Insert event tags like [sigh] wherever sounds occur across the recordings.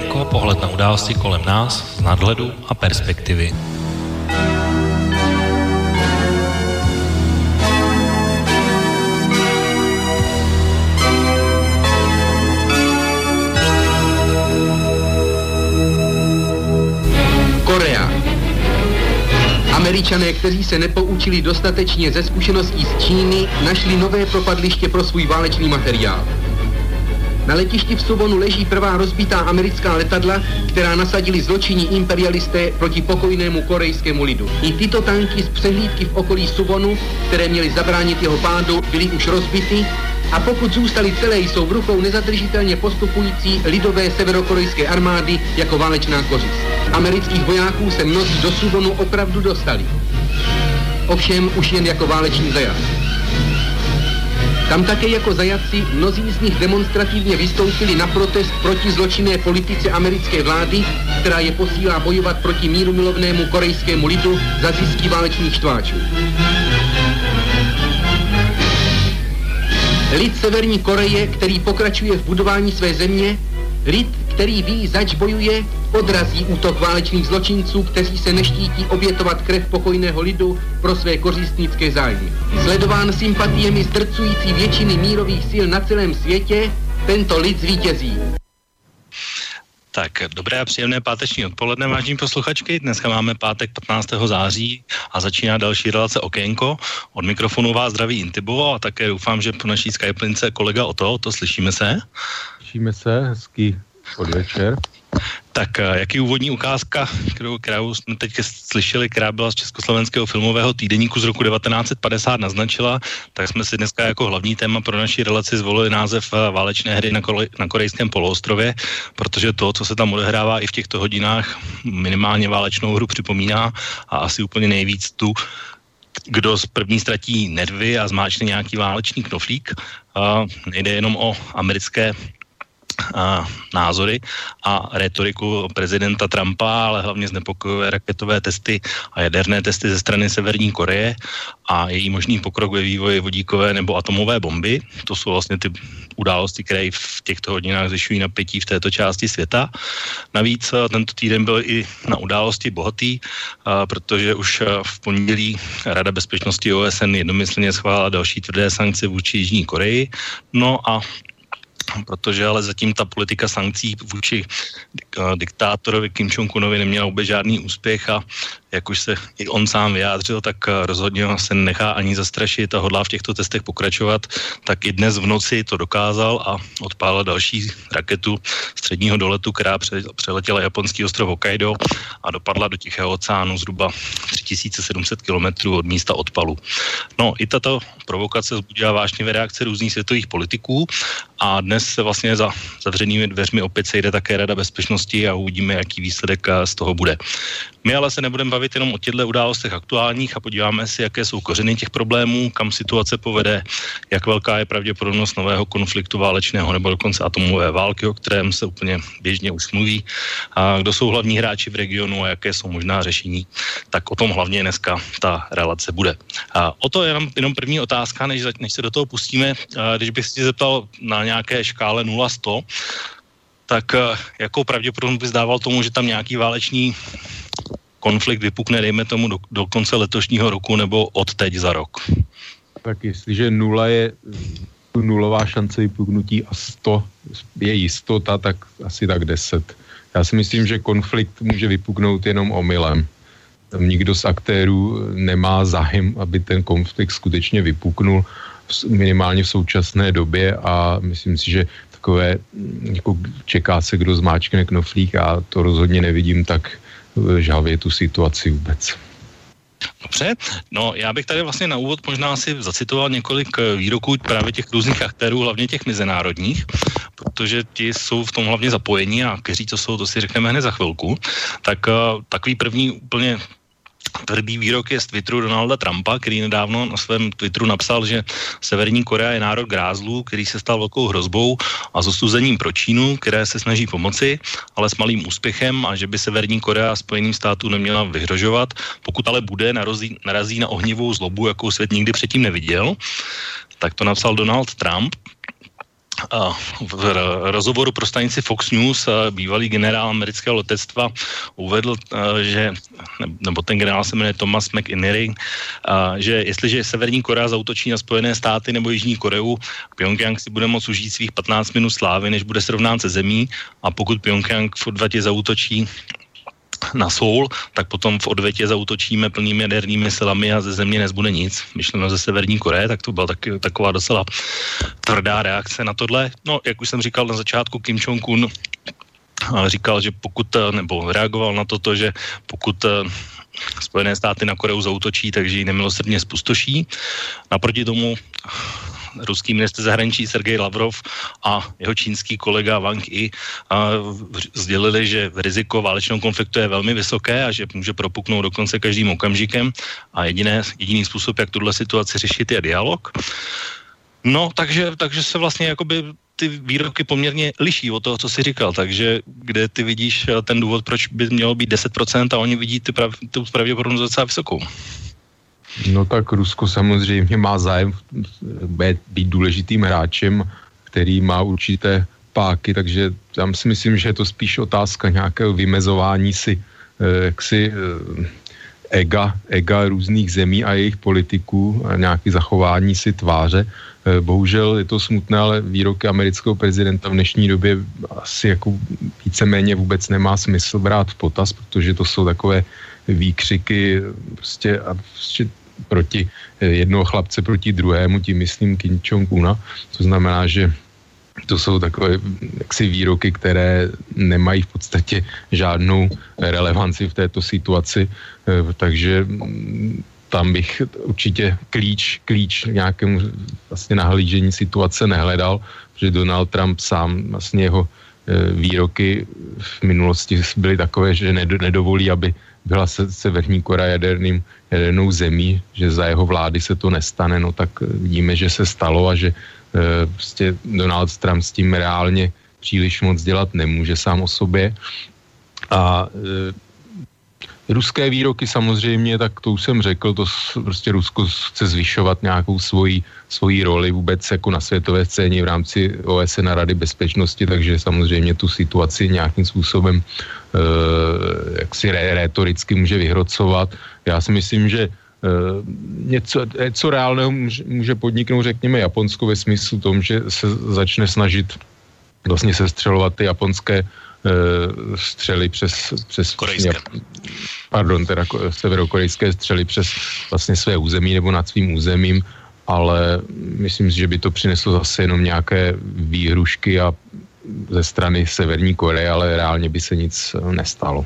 okénko, pohled na události kolem nás z nadhledu a perspektivy. Korea. Američané, kteří se nepoučili dostatečně ze zkušeností z Číny, našli nové propadliště pro svůj válečný materiál. Na letišti v Subonu leží prvá rozbitá americká letadla, která nasadili zločinní imperialisté proti pokojnému korejskému lidu. I tyto tanky z přehlídky v okolí Subonu, které měly zabránit jeho pádu, byly už rozbity a pokud zůstali celé, jsou v rukou nezadržitelně postupující lidové severokorejské armády jako válečná kořist. Amerických vojáků se mnozí do Subonu opravdu dostali. Ovšem už jen jako váleční zajaci. Tam také jako zajatci mnozí z nich demonstrativně vystoupili na protest proti zločinné politice americké vlády, která je posílá bojovat proti míru milovnému korejskému lidu za zisky válečných štváčů. Lid Severní Koreje, který pokračuje v budování své země, lid, který ví, zač bojuje, odrazí útok válečných zločinců, kteří se neštítí obětovat krev pokojného lidu pro své kořistnické zájmy. Sledován sympatiemi zdrcující většiny mírových sil na celém světě, tento lid zvítězí. Tak, dobré a příjemné páteční odpoledne, vážení posluchačky. Dneska máme pátek 15. září a začíná další relace Okénko. Od mikrofonu vás zdraví Intibo a také doufám, že po naší Skype lince kolega Oto, to slyšíme se. Slyšíme se, hezký podvečer. Tak eh, jaký úvodní ukázka, kterou, kterou jsme teď slyšeli, která byla z Československého filmového týdeníku z roku 1950 naznačila, tak jsme si dneska jako hlavní téma pro naší relaci zvolili název eh, Válečné hry na, kole, na korejském poloostrově, protože to, co se tam odehrává i v těchto hodinách, minimálně válečnou hru připomíná a asi úplně nejvíc tu kdo z první ztratí nervy a zmáčne nějaký válečný knoflík. A nejde jenom o americké názory a retoriku prezidenta Trumpa, ale hlavně znepokojuje raketové testy a jaderné testy ze strany Severní Koreje a její možný pokrok ve vývoji vodíkové nebo atomové bomby. To jsou vlastně ty události, které v těchto hodinách zvyšují napětí v této části světa. Navíc tento týden byl i na události bohatý, protože už v pondělí Rada bezpečnosti OSN jednomyslně schválila další tvrdé sankce vůči Jižní Koreji. No a protože ale zatím ta politika sankcí vůči diktátorovi Kim Jong-unovi neměla vůbec žádný úspěch a jak už se i on sám vyjádřil, tak rozhodně se nechá ani zastrašit a hodlá v těchto testech pokračovat, tak i dnes v noci to dokázal a odpálil další raketu středního doletu, která přeletěla japonský ostrov Hokkaido a dopadla do Tichého oceánu zhruba 3700 km od místa odpalu. No, i tato provokace zbudila vážně reakce různých světových politiků a dnes se vlastně za zavřenými dveřmi opět sejde také Rada bezpečnosti a uvidíme, jaký výsledek z toho bude. My ale se nebudeme bavit jenom o těchto událostech aktuálních a podíváme si, jaké jsou kořeny těch problémů, kam situace povede, jak velká je pravděpodobnost nového konfliktu válečného nebo dokonce atomové války, o kterém se úplně běžně už mluví, a kdo jsou hlavní hráči v regionu a jaké jsou možná řešení. Tak o tom hlavně dneska ta relace bude. A o to je jenom, první otázka, než, než se do toho pustíme. A když bych si zeptal na nějaké škále 0-100, tak jakou pravděpodobnost bys dával tomu, že tam nějaký válečný konflikt vypukne, dejme tomu, do, do konce letošního roku nebo od teď za rok? Tak jestliže nula je nulová šance vypuknutí a 100 je jistota, tak asi tak 10. Já si myslím, že konflikt může vypuknout jenom omylem. Tam nikdo z aktérů nemá zájem, aby ten konflikt skutečně vypuknul minimálně v současné době a myslím si, že takové, jako čeká se, kdo zmáčkne knoflík a to rozhodně nevidím tak žhavě tu situaci vůbec. Dobře, no já bych tady vlastně na úvod možná si zacitoval několik eh, výroků právě těch různých aktérů, hlavně těch mezinárodních, protože ti jsou v tom hlavně zapojení a kteří to jsou, to si řekneme hned za chvilku. Tak uh, takový první úplně Tvrdý výrok je z Twitteru Donalda Trumpa, který nedávno na svém Twitteru napsal, že Severní Korea je národ grázlů, který se stal velkou hrozbou a s pro Čínu, které se snaží pomoci, ale s malým úspěchem a že by Severní Korea Spojeným státům neměla vyhrožovat. Pokud ale bude, narazí, narazí na ohnivou zlobu, jakou svět nikdy předtím neviděl. Tak to napsal Donald Trump. V rozhovoru pro stanici Fox News bývalý generál amerického letectva uvedl, že, nebo ten generál se jmenuje Thomas McInerney, že jestliže Severní Korea zautočí na Spojené státy nebo Jižní Koreu, Pyongyang si bude moct užít svých 15 minut slávy, než bude srovnán se zemí. A pokud Pyongyang v odvatě zautočí na Soul, tak potom v odvětě zautočíme plnými jadernými silami a ze země nezbude nic. Myšleno ze Severní Koreje, tak to byla tak, taková docela tvrdá reakce na tohle. No, jak už jsem říkal na začátku, Kim Jong-un říkal, že pokud, nebo reagoval na toto, že pokud Spojené státy na Koreu zautočí, takže ji nemilosrdně spustoší. Naproti tomu ruský minister zahraničí Sergej Lavrov a jeho čínský kolega Wang Yi sdělili, že riziko válečného konfliktu je velmi vysoké a že může propuknout dokonce každým okamžikem a jediné, jediný způsob, jak tuhle situaci řešit, je dialog. No, takže, takže se vlastně jakoby ty výroky poměrně liší od toho, co jsi říkal, takže kde ty vidíš ten důvod, proč by mělo být 10% a oni vidí ty prav, tu pravděpodobnost docela vysokou. No tak Rusko samozřejmě má zájem být důležitým hráčem, který má určité páky, takže tam si myslím, že je to spíš otázka nějakého vymezování si eh, jaksi eh, ega, ega různých zemí a jejich politiků, a nějaký zachování si tváře. Eh, bohužel je to smutné, ale výroky amerického prezidenta v dnešní době asi jako víceméně vůbec nemá smysl brát v potaz, protože to jsou takové výkřiky prostě a prostě proti eh, jednoho chlapce proti druhému, tím myslím Kim Jong-una. To znamená, že to jsou takové jaksi výroky, které nemají v podstatě žádnou relevanci v této situaci, eh, takže mm, tam bych určitě klíč, klíč nějakému vlastně nahlížení situace nehledal, protože Donald Trump sám vlastně jeho eh, výroky v minulosti byly takové, že nedovolí, aby byla se, Severní Korea jaderným, jadernou zemí, že za jeho vlády se to nestane, no tak vidíme, že se stalo a že e, prostě Donald Trump s tím reálně příliš moc dělat nemůže sám o sobě. A e, Ruské výroky samozřejmě, tak to už jsem řekl, to prostě Rusko chce zvyšovat nějakou svoji, svoji roli vůbec jako na světové scéně v rámci OSN a Rady bezpečnosti, takže samozřejmě tu situaci nějakým způsobem uh, jak si rétoricky může vyhrocovat. Já si myslím, že Uh, něco, něco reálného může, podniknout, řekněme, Japonsko ve smyslu tom, že se začne snažit vlastně sestřelovat ty japonské uh, střely přes, přes Korejské. pardon, teda severokorejské střely přes vlastně své území nebo nad svým územím, ale myslím si, že by to přineslo zase jenom nějaké výhrušky a ze strany Severní Koreje, ale reálně by se nic nestalo.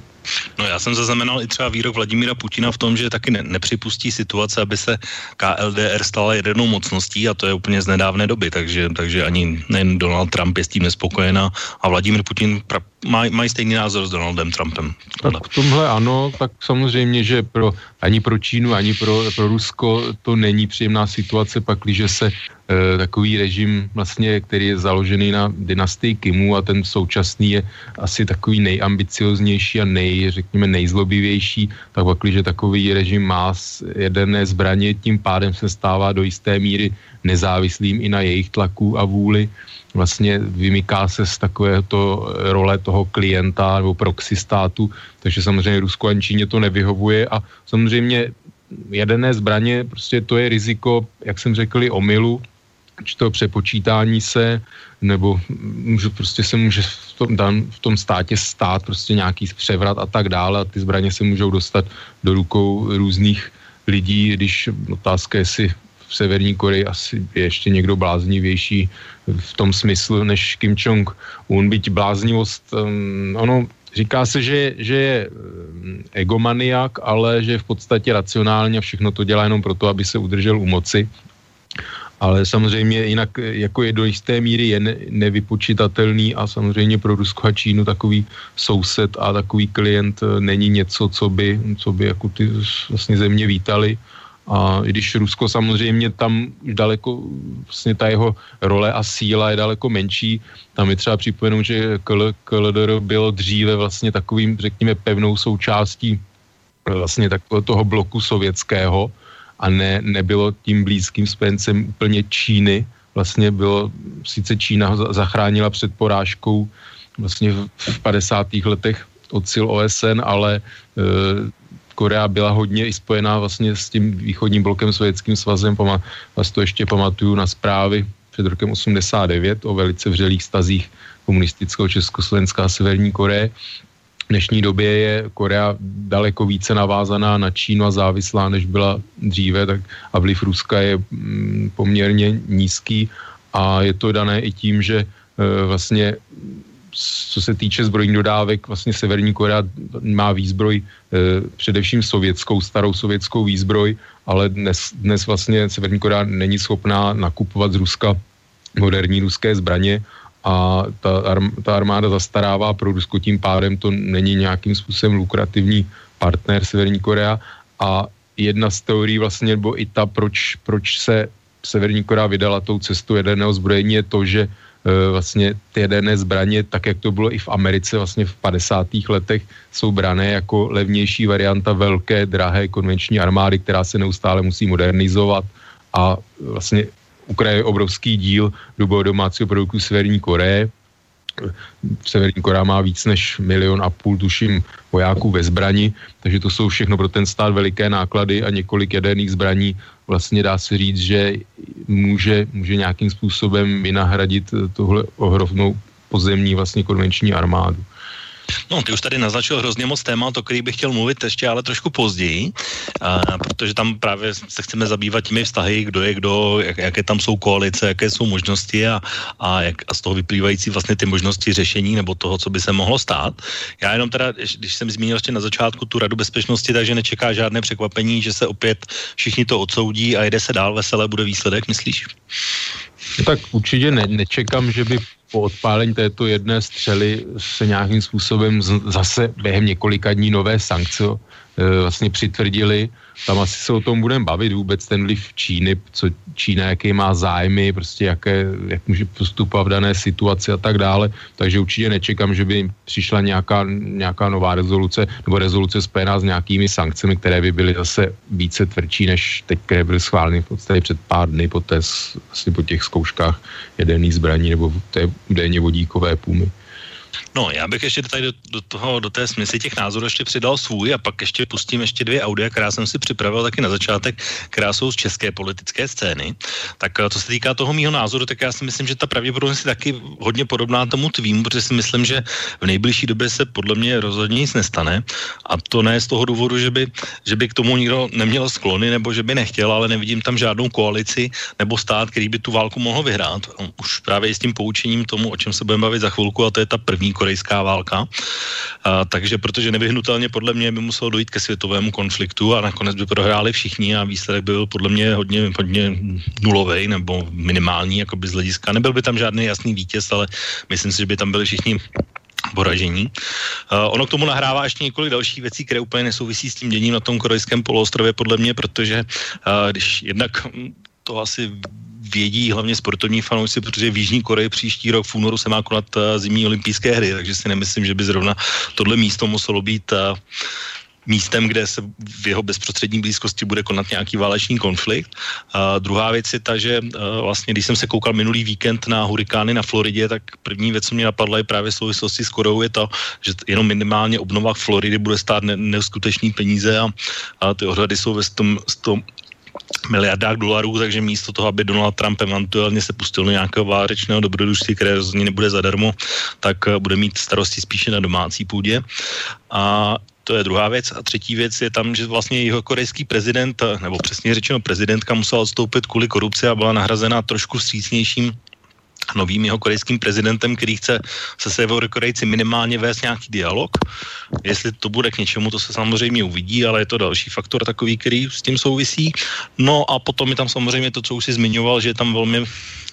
No já jsem zaznamenal i třeba výrok Vladimíra Putina v tom, že taky ne, nepřipustí situace, aby se KLDR stala jedenou mocností a to je úplně z nedávné doby, takže, takže ani nejen Donald Trump je s tím nespokojená a Vladimír Putin pra, má, stejný názor s Donaldem Trumpem. Tak v tomhle ano, tak samozřejmě, že pro, ani pro Čínu, ani pro, pro Rusko to není příjemná situace, pak když se e, takový režim, vlastně, který je založený na dynastii Kimů a ten současný je asi takový nejambicioznější a nej, řekněme, nejzlobivější, tak pak když takový režim má jedené zbraně, tím pádem se stává do jisté míry nezávislým i na jejich tlaku a vůli. Vlastně vymyká se z takovéto role toho klienta nebo proxy státu, takže samozřejmě Rusko ani Číně to nevyhovuje a samozřejmě jaderné zbraně, prostě to je riziko, jak jsem řekl, omylu, či to přepočítání se, nebo může, prostě se může v tom, dan, v tom státě stát prostě nějaký převrat a tak dále a ty zbraně se můžou dostat do rukou různých lidí, když otázka je, jestli v Severní Koreji asi je ještě někdo bláznivější v tom smyslu než Kim Jong-un, byť bláznivost, um, ono říká se, že, že je egomaniak, ale že v podstatě racionálně všechno to dělá jenom proto, aby se udržel u moci. Ale samozřejmě jinak jako je do jisté míry je ne, nevypočitatelný a samozřejmě pro Rusko a Čínu takový soused a takový klient uh, není něco, co by, co by jako ty vlastně země vítali. A i když Rusko samozřejmě tam daleko, vlastně ta jeho role a síla je daleko menší, tam je třeba připomenout, že KL, KLDR bylo dříve vlastně takovým, řekněme, pevnou součástí vlastně takového toho bloku sovětského a ne, nebylo tím blízkým spojencem úplně Číny, vlastně bylo, sice Čína ho zachránila před porážkou vlastně v 50. letech od sil OSN, ale e, Korea byla hodně i spojená vlastně s tím východním blokem Sovětským svazem. Pama, vás to ještě pamatuju na zprávy před rokem 89 o velice vřelých stazích komunistického Československá a Severní Koreje. V dnešní době je Korea daleko více navázaná na Čínu a závislá, než byla dříve, tak a vliv Ruska je mm, poměrně nízký. A je to dané i tím, že e, vlastně co se týče zbrojních dodávek, vlastně Severní Korea má výzbroj e, především sovětskou, starou sovětskou výzbroj, ale dnes, dnes vlastně Severní Korea není schopná nakupovat z Ruska moderní ruské zbraně a ta, ta armáda zastarává pro Rusko, tím pádem to není nějakým způsobem lukrativní partner Severní Korea a jedna z teorií vlastně, nebo i ta, proč, proč se Severní Korea vydala tou cestou jaderného zbrojení, je to, že e, vlastně ty jaderné zbraně, tak jak to bylo i v Americe vlastně v 50. letech, jsou brané jako levnější varianta velké, drahé konvenční armády, která se neustále musí modernizovat a vlastně Ukraje obrovský díl hrubého domácího produktu Severní Koreje. Severní Korea má víc než milion a půl, tuším, vojáků ve zbrani, takže to jsou všechno pro ten stát veliké náklady a několik jaderných zbraní vlastně dá se říct, že může, může nějakým způsobem vynahradit tohle ohromnou pozemní vlastně konvenční armádu. No, ty už tady naznačil hrozně moc témat, o který bych chtěl mluvit ještě ale trošku později, a, protože tam právě se chceme zabývat těmi vztahy, kdo je kdo, jak, jaké tam jsou koalice, jaké jsou možnosti a, a, jak, a z toho vyplývající vlastně ty možnosti řešení nebo toho, co by se mohlo stát. Já jenom teda, když jsem zmínil ještě na začátku tu radu bezpečnosti, takže nečeká žádné překvapení, že se opět všichni to odsoudí a jede se dál veselé, bude výsledek, myslíš? No tak určitě ne, nečekám, že by po odpálení této jedné střely se nějakým způsobem zase během několika dní nové sankce e, vlastně přitvrdili tam asi se o tom budeme bavit vůbec ten vliv Číny, co Čína, jaký má zájmy, prostě jaké, jak může postupovat v dané situaci a tak dále. Takže určitě nečekám, že by přišla nějaká, nějaká nová rezoluce nebo rezoluce spojená s nějakými sankcemi, které by byly zase více tvrdší, než teď, které byly schváleny v podstatě před pár dny po, té, po těch zkouškách jedených zbraní nebo té údajně vodíkové půmy. No, já bych ještě tady do, do, toho, do té smysly těch názorů ještě přidal svůj a pak ještě pustím ještě dvě audia, která jsem si připravil taky na začátek, která jsou z české politické scény. Tak eh, co se týká toho mýho názoru, tak já si myslím, že ta pravděpodobnost je taky hodně podobná tomu tvým, protože si myslím, že v nejbližší době se podle mě rozhodně nic nestane. A to ne z toho důvodu, že by, že by k tomu nikdo neměl sklony nebo že by nechtěl, ale nevidím tam žádnou koalici nebo stát, který by tu válku mohl vyhrát. Už právě s tím poučením tomu, o čem se budeme bavit za chvilku, a to je ta první korejská válka. A, takže protože nevyhnutelně podle mě by muselo dojít ke světovému konfliktu a nakonec by prohráli všichni a výsledek by byl podle mě hodně, hodně nulový nebo minimální, jako by z hlediska. Nebyl by tam žádný jasný vítěz, ale myslím si, že by tam byli všichni poražení. Uh, ono k tomu nahrává ještě několik dalších věcí, které úplně nesouvisí s tím děním na tom korejském poloostrově, podle mě, protože uh, když jednak to asi vědí hlavně sportovní fanoušci, protože v Jižní Koreji příští rok v únoru se má konat uh, zimní olympijské hry, takže si nemyslím, že by zrovna tohle místo muselo být uh, místem, kde se v jeho bezprostřední blízkosti bude konat nějaký válečný konflikt. A druhá věc je ta, že uh, vlastně, když jsem se koukal minulý víkend na hurikány na Floridě, tak první věc, co mě napadla je právě v souvislosti s Koreou, je to, že jenom minimálně obnova Floridy bude stát ne- neskutečný peníze a, a ty odhady jsou ve tom, tom miliardách dolarů, takže místo toho, aby Donald Trump eventuálně se pustil do nějakého válečného dobrodružství, které rozhodně nebude zadarmo, tak eh, bude mít starosti spíše na domácí půdě. A to je druhá věc. A třetí věc je tam, že vlastně jeho korejský prezident, eh, nebo přesně řečeno prezidentka, musela odstoupit kvůli korupci a byla nahrazena trošku střícnějším novým jeho korejským prezidentem, který chce se Severokorejci minimálně vést nějaký dialog. Jestli to bude k něčemu, to se samozřejmě uvidí, ale je to další faktor takový, který s tím souvisí. No a potom je tam samozřejmě to, co už si zmiňoval, že je tam velmi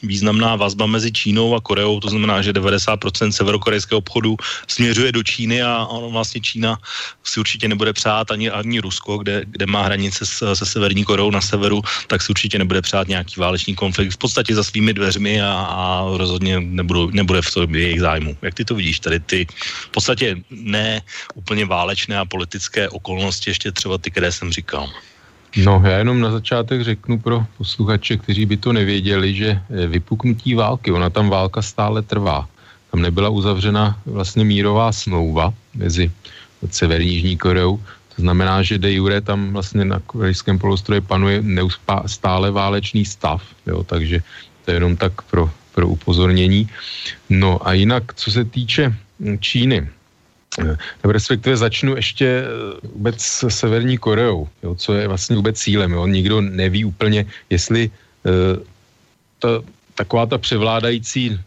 významná vazba mezi Čínou a Koreou, to znamená, že 90% severokorejského obchodu směřuje do Číny a ono vlastně Čína si určitě nebude přát ani, ani Rusko, kde, kde má hranice se, se Severní Koreou na severu, tak si určitě nebude přát nějaký válečný konflikt v podstatě za svými dveřmi a, a rozhodně nebudou, nebude v tom jejich zájmu. Jak ty to vidíš, tady ty v podstatě ne úplně válečné a politické okolnosti, ještě třeba ty, které jsem říkal. No, já jenom na začátek řeknu pro posluchače, kteří by to nevěděli, že eh, vypuknutí války, ona tam válka stále trvá. Tam nebyla uzavřena vlastně mírová smlouva mezi Severní Jižní Koreou, to znamená, že de jure tam vlastně na korejském polostroji panuje stále válečný stav, jo, takže to je jenom tak pro, pro upozornění. No a jinak, co se týče Číny, nebo respektive začnu ještě eh, vůbec s Severní Koreou, jo, co je vlastně vůbec cílem. Jo. Nikdo neví úplně, jestli uh, to, taková ta převládající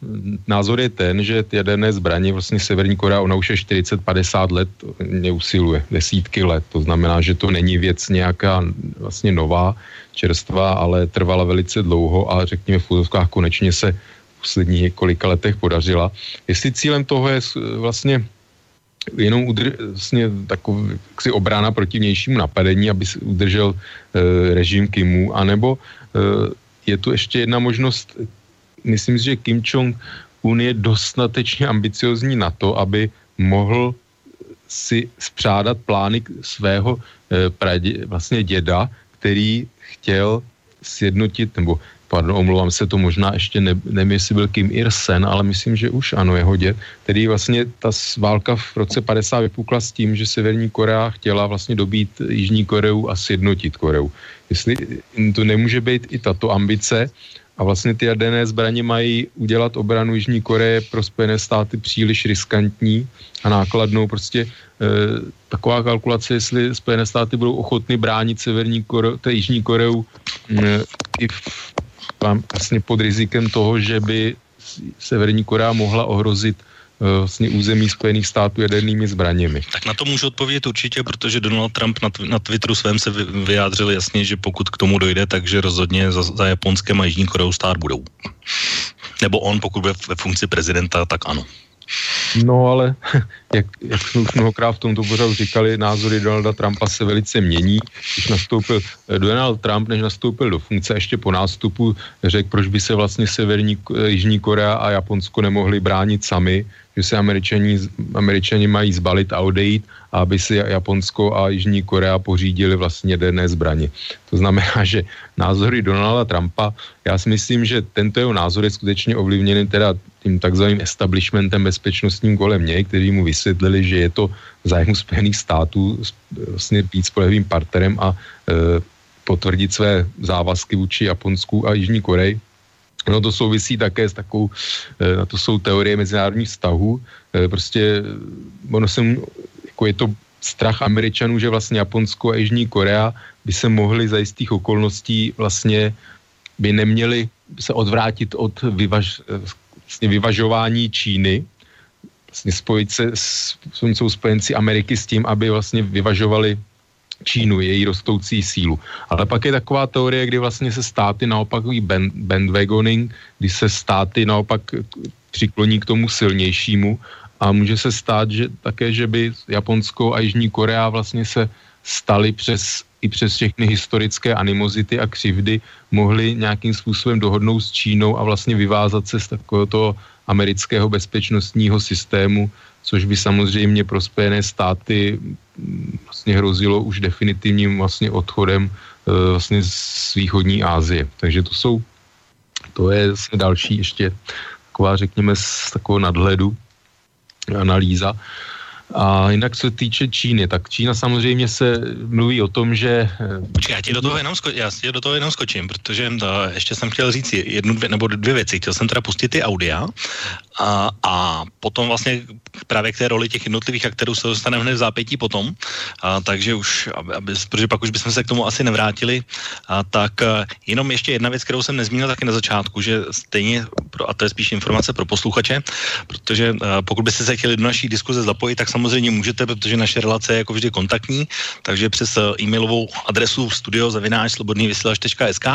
názor je ten, že ty jaderné zbraně, vlastně Severní Korea, ona už je 40-50 let neusiluje, desítky let. To znamená, že to není věc nějaká vlastně nová, čerstvá, ale trvala velice dlouho a řekněme v konečně se v posledních několika letech podařila. Jestli cílem toho je vlastně jenom udr- vlastně takový jaksi obrana proti vnějšímu napadení, aby si udržel e, režim Kimu, anebo e, je tu ještě jedna možnost, myslím si, že Kim Jong-un je dostatečně ambiciozní na to, aby mohl si spřádat plány svého e, pradě, vlastně děda, který chtěl sjednotit, nebo pardon, omlouvám se, to možná ještě ne, nevím, jestli byl Kim Ir-sen, ale myslím, že už ano, jeho děd, který vlastně ta válka v roce 50 vypukla s tím, že Severní Korea chtěla vlastně dobít Jižní Koreu a sjednotit Koreu. Jestli to nemůže být i tato ambice, a vlastně ty jaderné zbraně mají udělat obranu Jižní Koreje pro Spojené státy příliš riskantní a nákladnou. Prostě e, taková kalkulace, jestli Spojené státy budou ochotny bránit Severní Kore, té Jižní Koreu e, i v vlastně pod rizikem toho, že by Severní Korea mohla ohrozit eh, vlastně území Spojených států jadernými zbraněmi. Tak na to můžu odpovědět určitě, protože Donald Trump na, na Twitteru svém se vyjádřil jasně, že pokud k tomu dojde, takže rozhodně za, za Japonskem a Jižní Koreou stát budou. Nebo on, pokud bude ve funkci prezidenta, tak ano. No ale, [laughs] jak, jak jsme už mnohokrát v tomto pořadu říkali, názory Donalda Trumpa se velice mění. Když nastoupil eh, Donald Trump, než nastoupil do funkce, ještě po nástupu řekl, proč by se vlastně Severní, eh, Jižní Korea a Japonsko nemohli bránit sami, že se američani, američani mají zbalit a odejít, aby si Japonsko a Jižní Korea pořídili vlastně jaderné zbraně. To znamená, že názory Donalda Trumpa, já si myslím, že tento jeho názor je skutečně ovlivněný teda tím takzvaným establishmentem bezpečnostním kolem něj, kteří mu vysvětlili, že je to v zájmu Spojených států vlastně být spolehlivým partnerem a e, potvrdit své závazky vůči Japonsku a Jižní Koreji. No to souvisí také s takovou, e, na to jsou teorie mezinárodních vztahů, e, prostě ono se, jako je to strach Američanů, že vlastně Japonsko a Jižní Korea by se mohly za jistých okolností vlastně by neměli se odvrátit od vyvaž, vlastně vyvažování Číny, vlastně spojit se s, jsou spojenci Ameriky s tím, aby vlastně vyvažovali Čínu, její rostoucí sílu. Ale pak je taková teorie, kdy vlastně se státy naopak band, bandwagoning, kdy se státy naopak přikloní k tomu silnějšímu a může se stát, že také, že by Japonsko a Jižní Korea vlastně se stali přes i přes všechny historické animozity a křivdy mohli nějakým způsobem dohodnout s Čínou a vlastně vyvázat se z takového toho amerického bezpečnostního systému, což by samozřejmě pro Spojené státy mm, vlastně hrozilo už definitivním vlastně odchodem e, vlastně z východní Asie. Takže to jsou, to je vlastně další ještě taková, řekněme, z takového nadhledu analýza. A jinak se týče Číny, tak Čína samozřejmě se mluví o tom, že... Eh, Počkej, já ti do toho jenom, sko- já do toho jenom skočím, protože to, eh, ještě jsem chtěl říct jednu, dvě, nebo dvě věci. Chtěl jsem teda pustit ty audia a, a potom vlastně právě k té roli těch jednotlivých aktérů se dostaneme hned v zápětí potom, a, takže už, aby, protože pak už bychom se k tomu asi nevrátili, a, tak eh, jenom ještě jedna věc, kterou jsem nezmínil taky na začátku, že stejně, pro, a to je spíš informace pro posluchače, protože a, pokud byste se chtěli do naší diskuze zapojit, tak samozřejmě můžete, protože naše relace je jako vždy kontaktní, takže přes eh, e-mailovou adresu studiozavináč.slobodnývysílač.sk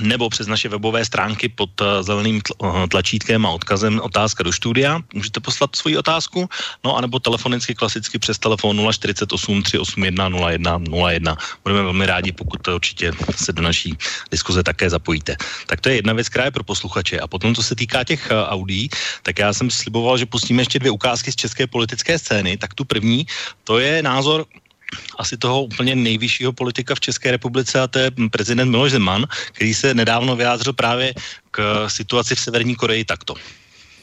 nebo přes naše webové stránky pod uh, zeleným uh, tlačítkem a odkazem otázka do studia. Můžete poslat svoji otázku, no anebo telefonicky klasicky přes telefon 048 381 01 01. Budeme velmi rádi, pokud určitě se do naší diskuze také zapojíte. Tak to je jedna věc, která je pro posluchače. A potom, co se týká těch uh, audí, tak já jsem sliboval, že pustíme ještě dvě ukázky z české politické scény. Tak tu první, to je názor asi toho úplně nejvyššího politika v České republice a to je prezident Miloš Zeman, který se nedávno vyjádřil právě k situaci v Severní Koreji takto.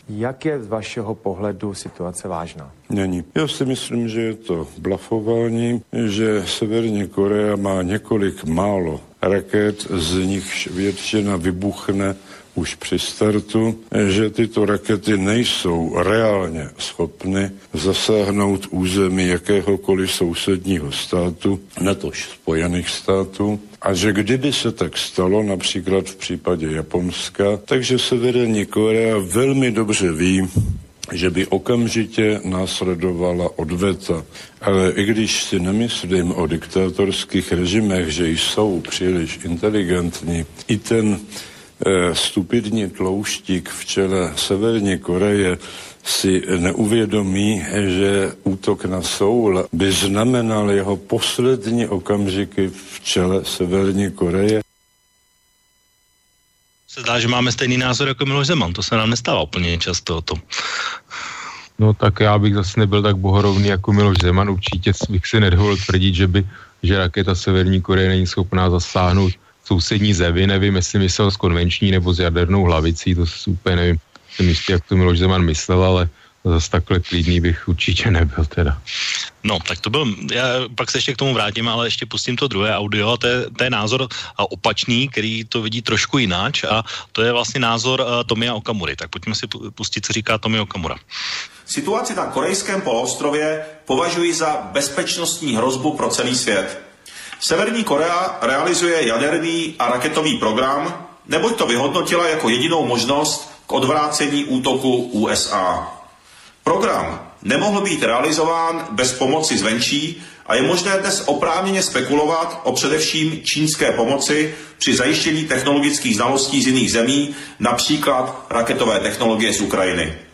Jak je z vašeho pohledu situace vážná? Není. Já si myslím, že je to blafování, že Severní Korea má několik málo raket, z nichž většina vybuchne už při startu, že tyto rakety nejsou reálně schopny zasáhnout území jakéhokoliv sousedního státu, netož Spojených států, a že kdyby se tak stalo, například v případě Japonska, takže Severní Korea velmi dobře ví, že by okamžitě následovala odveta. Ale i když si nemyslím o diktátorských režimech, že jsou příliš inteligentní, i ten stupidní tlouštík v čele Severní Koreje si neuvědomí, že útok na Soul by znamenal jeho poslední okamžiky v čele Severní Koreje. Se zdá, že máme stejný názor jako Miloš Zeman, to se nám nestává úplně často o tom. No tak já bych zase nebyl tak bohorovný jako Miloš Zeman, určitě bych si nedovolil tvrdit, že by že raketa Severní Koreje není schopná zasáhnout sousední zemi, nevím, jestli myslel s konvenční nebo s jadernou hlavicí, to si úplně nevím, jsem jistý, jak to Miloš Zeman myslel, ale zase takhle klidný bych určitě nebyl teda. No, tak to byl, já pak se ještě k tomu vrátím, ale ještě pustím to druhé audio a to je, to je názor opačný, který to vidí trošku jináč a to je vlastně názor Tomia Okamury. Tak pojďme si pustit, co říká Tomia Okamura. Situaci na korejském poloostrově považuji za bezpečnostní hrozbu pro celý svět. Severní Korea realizuje jaderný a raketový program, neboť to vyhodnotila jako jedinou možnost k odvrácení útoku USA. Program nemohl být realizován bez pomoci zvenčí a je možné dnes oprávněně spekulovat o především čínské pomoci při zajištění technologických znalostí z jiných zemí, například raketové technologie z Ukrajiny.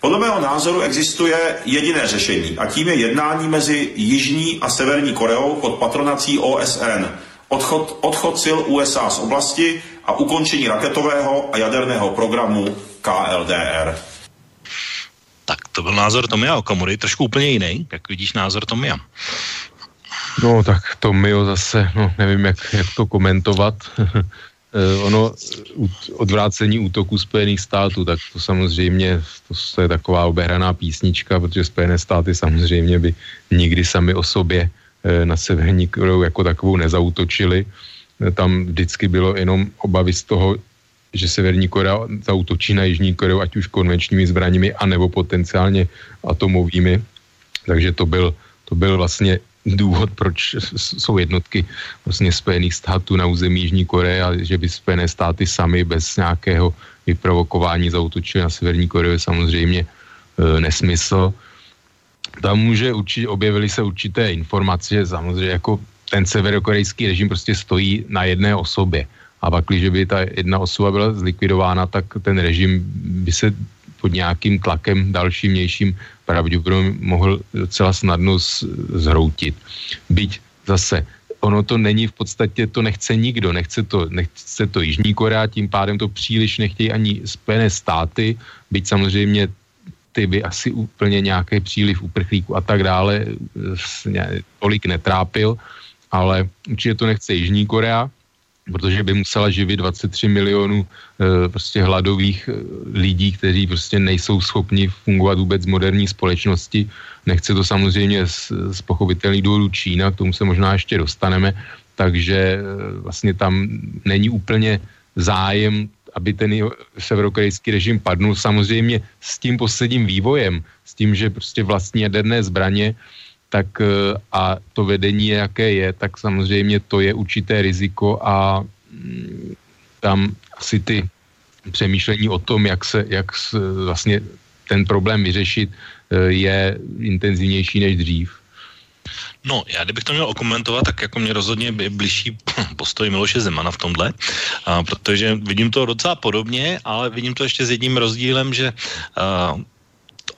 Podle mého názoru existuje jediné řešení a tím je jednání mezi Jižní a Severní Koreou pod patronací OSN, odchod, odchod sil USA z oblasti a ukončení raketového a jaderného programu KLDR. Tak to byl názor Tomia Okamury, trošku úplně jiný, jak vidíš názor Tomia. No tak Tomio zase, no nevím, jak, jak to komentovat. [laughs] Eh, ono odvrácení útoku Spojených států, tak to samozřejmě to je taková obehraná písnička, protože Spojené státy samozřejmě by nikdy sami o sobě eh, na Severní Koreu jako takovou nezautočili. Eh, tam vždycky bylo jenom obavy z toho, že Severní Korea zautočí na Jižní Koreu, ať už konvenčními zbraněmi, anebo potenciálně atomovými. Takže to byl, to byl vlastně důvod, proč jsou jednotky vlastně Spojených států na území Jižní Koreje a že by Spojené státy sami bez nějakého vyprovokování zautočili na Severní Koreu je samozřejmě e, nesmysl. Tam může určitě, objevily se určité informace, že samozřejmě jako ten severokorejský režim prostě stojí na jedné osobě. A pak, když by ta jedna osoba byla zlikvidována, tak ten režim by se pod nějakým tlakem dalším, mějším pravděpodobně mohl docela snadno zhroutit. Byť zase ono to není v podstatě, to nechce nikdo, nechce to, nechce to Jižní Korea, tím pádem to příliš nechtějí ani Spojené státy, byť samozřejmě ty by asi úplně nějaký příliv uprchlíků a tak dále tolik netrápil, ale určitě to nechce Jižní Korea, protože by musela živit 23 milionů e, prostě hladových e, lidí, kteří prostě nejsou schopni fungovat vůbec v moderní společnosti. Nechce to samozřejmě z, z pochopitelných důvodů Čína, k tomu se možná ještě dostaneme, takže e, vlastně tam není úplně zájem, aby ten severokorejský režim padnul. Samozřejmě s tím posledním vývojem, s tím, že prostě vlastní jaderné zbraně tak eh, a to vedení, jaké je, tak samozřejmě to je určité riziko a mm, tam asi ty přemýšlení o tom, jak se, jak vlastně ten problém vyřešit, eh, je intenzivnější než dřív. No, já kdybych to měl okomentovat, tak jako mě rozhodně by blížší [clears throat] postoj Miloše Zemana v tomhle, a, protože vidím to docela podobně, ale vidím to ještě s jedním rozdílem, že a,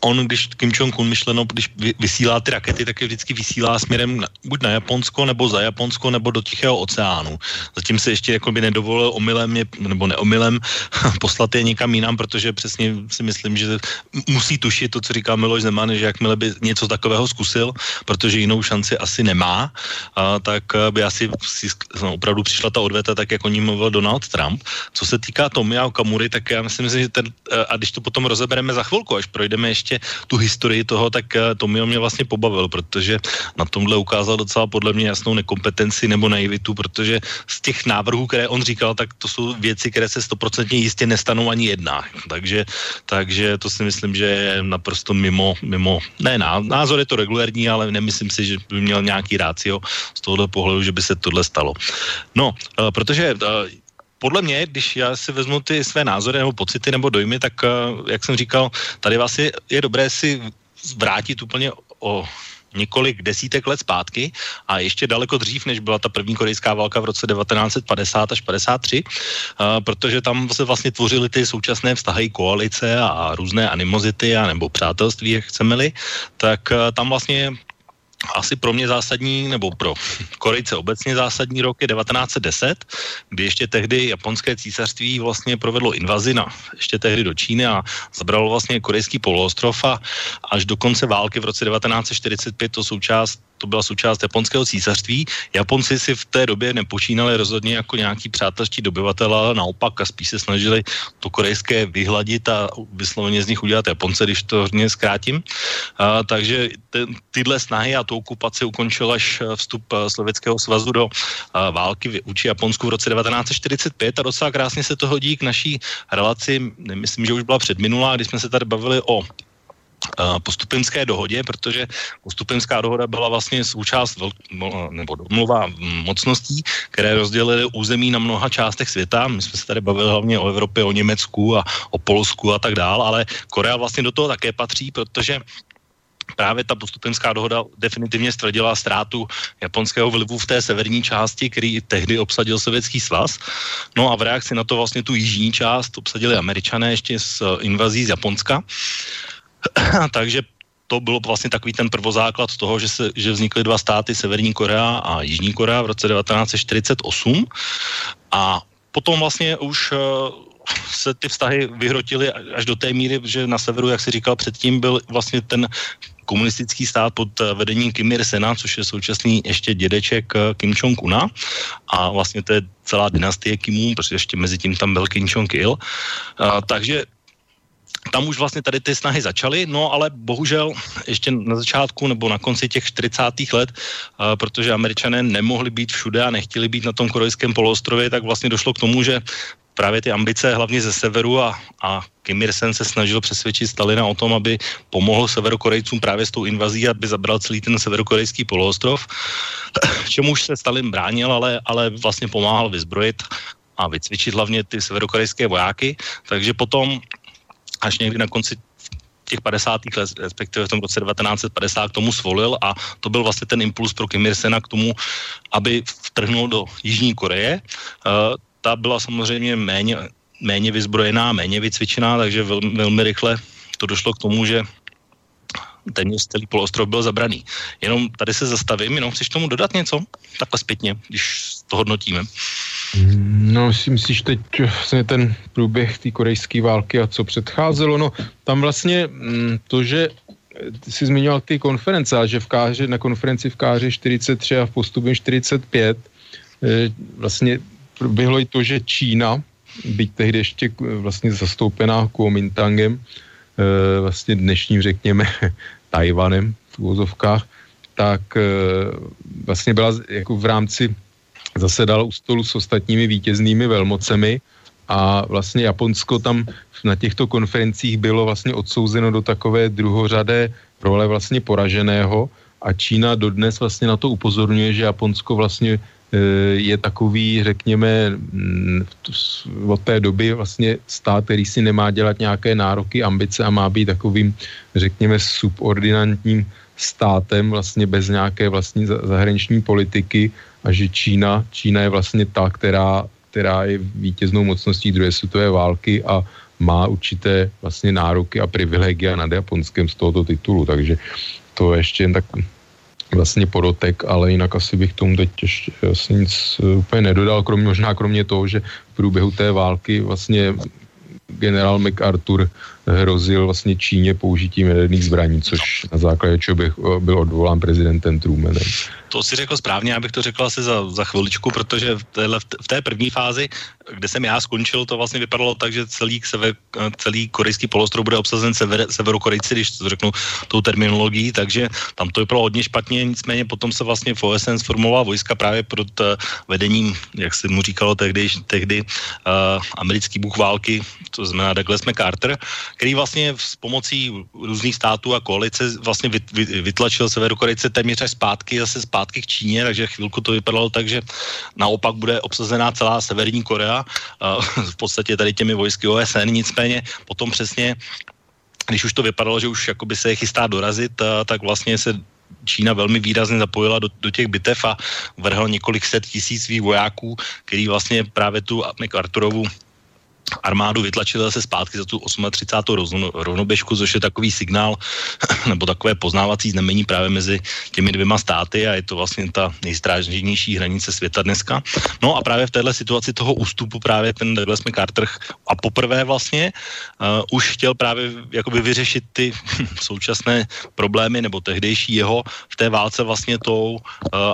on, když Kim Jong-un myšleno, když vysílá ty rakety, tak je vždycky vysílá směrem na, buď na Japonsko, nebo za Japonsko, nebo do Tichého oceánu. Zatím se ještě jako by nedovolil omylem, je, nebo neomylem [laughs] poslat je někam jinam, protože přesně si myslím, že musí tušit to, co říká Miloš Zeman, že jakmile by něco takového zkusil, protože jinou šanci asi nemá, a, tak by asi si, no, opravdu přišla ta odveta, tak jako o ní mluvil Donald Trump. Co se týká Tomia Okamury, tak já myslím, že ten, a když to potom rozebereme za chvilku, až projdeme ještě tu historii toho, tak eh, to mě vlastně pobavil, protože na tomhle ukázal docela podle mě jasnou nekompetenci nebo naivitu, protože z těch návrhů, které on říkal, tak to jsou věci, které se stoprocentně jistě nestanou ani jedna. Takže, takže to si myslím, že je naprosto mimo, mimo ne, názor je to regulární, ale nemyslím si, že by měl nějaký rácio z tohohle pohledu, že by se tohle stalo. No, eh, protože eh, podle mě, když já si vezmu ty své názory nebo pocity nebo dojmy, tak eh, jak jsem říkal, tady vlastně je dobré si vrátit úplně o několik desítek let zpátky a ještě daleko dřív, než byla ta první korejská válka v roce 1950 až 53, uh, protože tam se vlastně tvořily ty současné vztahy koalice a různé animozity a nebo přátelství, jak chceme-li, tak uh, tam vlastně asi pro mě zásadní, nebo pro Korejce obecně zásadní rok je 1910, kdy ještě tehdy japonské císařství vlastně provedlo invazi na, ještě tehdy do Číny a zabralo vlastně korejský poloostrov a až do konce války v roce 1945 to součást to byla součást japonského císařství. Japonci si v té době nepočínali rozhodně jako nějaký přátelští dobyvatel, ale naopak a spíš se snažili to korejské vyhladit a vysloveně z nich udělat Japonce, když to hodně zkrátím. A, takže ty, tyhle snahy a tu okupaci ukončil až vstup Sovětského svazu do a, války vůči Japonsku v roce 1945 a docela krásně se to hodí k naší relaci, myslím, že už byla předminulá, když jsme se tady bavili o postupinské dohodě, protože postupinská dohoda byla vlastně součást nebo domluva mocností, které rozdělily území na mnoha částech světa. My jsme se tady bavili hlavně o Evropě, o Německu a o Polsku a tak dál, ale Korea vlastně do toho také patří, protože právě ta postupenská dohoda definitivně stvrdila ztrátu japonského vlivu v té severní části, který tehdy obsadil Sovětský svaz. No a v reakci na to vlastně tu jižní část obsadili američané ještě s invazí z Japonska. [clears throat] Takže to bylo vlastně takový ten prvozáklad toho, že, se, že vznikly dva státy, Severní Korea a Jižní Korea v roce 1948. A potom vlastně už eh, se ty vztahy vyhrotily až do té míry, že na severu, jak si říkal předtím, byl vlastně ten komunistický stát pod eh, vedením Kim Il-sena, což je současný ještě dědeček eh, Kim Jong-una a vlastně to je celá dynastie Kimů, protože ještě mezi tím tam byl Kim Jong-il. takže tam už vlastně tady ty snahy začaly, no ale bohužel ještě na začátku nebo na konci těch 40. let, uh, protože američané nemohli být všude a nechtěli být na tom korejském poloostrově, tak vlastně došlo k tomu, že právě ty ambice hlavně ze severu a, a Kim Il-sen se snažil přesvědčit Stalina o tom, aby pomohl severokorejcům právě s tou invazí, aby zabral celý ten severokorejský poloostrov, [clears throat] čemuž se Stalin bránil, ale, ale vlastně pomáhal vyzbrojit a vycvičit hlavně ty severokorejské vojáky, takže potom až někdy na konci těch 50. let, respektive v tom roce 1950 k tomu svolil a to byl vlastně ten impuls pro Kim Il-sena k tomu, aby vtrhnul do Jižní Koreje. Uh, ta byla samozřejmě méně, méně vyzbrojená, méně vycvičená, takže velmi, velmi rychle to došlo k tomu, že téměř celý poloostrov byl zabraný. Jenom tady se zastavím, jenom chceš tomu dodat něco? Takhle zpětně, když to hodnotíme. No, jestli myslíš teď vlastně ten průběh té korejské války a co předcházelo, no tam vlastně mm, to, že jsi zmiňoval ty konference, a že v Káře, na konferenci v Káře 43 a v postupě 45 eh, vlastně proběhlo i to, že Čína, byť tehdy ještě vlastně zastoupená Kuomintangem, eh, vlastně dnešním, řekněme, [laughs] Tajvanem v úvozovkách, tak eh, vlastně byla jako v rámci zasedal u stolu s ostatními vítěznými velmocemi a vlastně Japonsko tam na těchto konferencích bylo vlastně odsouzeno do takové druhořadé role vlastně poraženého a Čína dodnes vlastně na to upozorňuje, že Japonsko vlastně je takový, řekněme, mm, od té doby vlastně stát, který si nemá dělat nějaké nároky, ambice a má být takovým, řekněme, subordinantním státem vlastně bez nějaké vlastní zahraniční politiky a že Čína, Čína je vlastně ta, která, která je vítěznou mocností druhé světové války a má určité vlastně nároky a privilegia nad Japonskem z tohoto titulu, takže to ještě jen tak vlastně podotek, ale jinak asi bych tomu teď ještě asi nic úplně nedodal, kromě, možná kromě toho, že v průběhu té války vlastně generál MacArthur hrozil vlastně Číně použitím jaderných zbraní, což na základě čeho bych eh, byl odvolán prezidentem Trumanem. To si řekl správně, abych to řekl asi za, za chviličku, protože v, téhle, v té první fázi, kde jsem já skončil, to vlastně vypadalo tak, že celý, sever, celý korejský polostrov bude obsazen sever, severokorejci, když to řeknu tou terminologií, takže tam to vypadalo hodně špatně, nicméně potom se vlastně v OSN sformulovala vojska právě pod uh, vedením, jak se mu říkalo tehdy, tehdy uh, americký bůh války, to znamená Douglas MacArthur, který vlastně s pomocí různých států a koalice vlastně vytlačil Severokorejce téměř až zpátky, zase zpátky k Číně, takže chvilku to vypadalo tak, že naopak bude obsazená celá Severní Korea, v podstatě tady těmi vojsky OSN, nicméně. Potom přesně když už to vypadalo, že už jakoby se je chystá dorazit, tak vlastně se Čína velmi výrazně zapojila do, do těch bitev a vrhl několik set tisíc svých vojáků, který vlastně právě tu MacArthurovu armádu vytlačili zase zpátky za tu 38. rovnoběžku, což je takový signál [clears throat] nebo takové poznávací znamení právě mezi těmi dvěma státy a je to vlastně ta nejstrážnější hranice světa dneska. No a právě v této situaci toho ústupu právě ten Douglas MacArthur a poprvé vlastně uh, už chtěl právě jakoby vyřešit ty [clears throat] současné problémy nebo tehdejší jeho v té válce vlastně tou uh,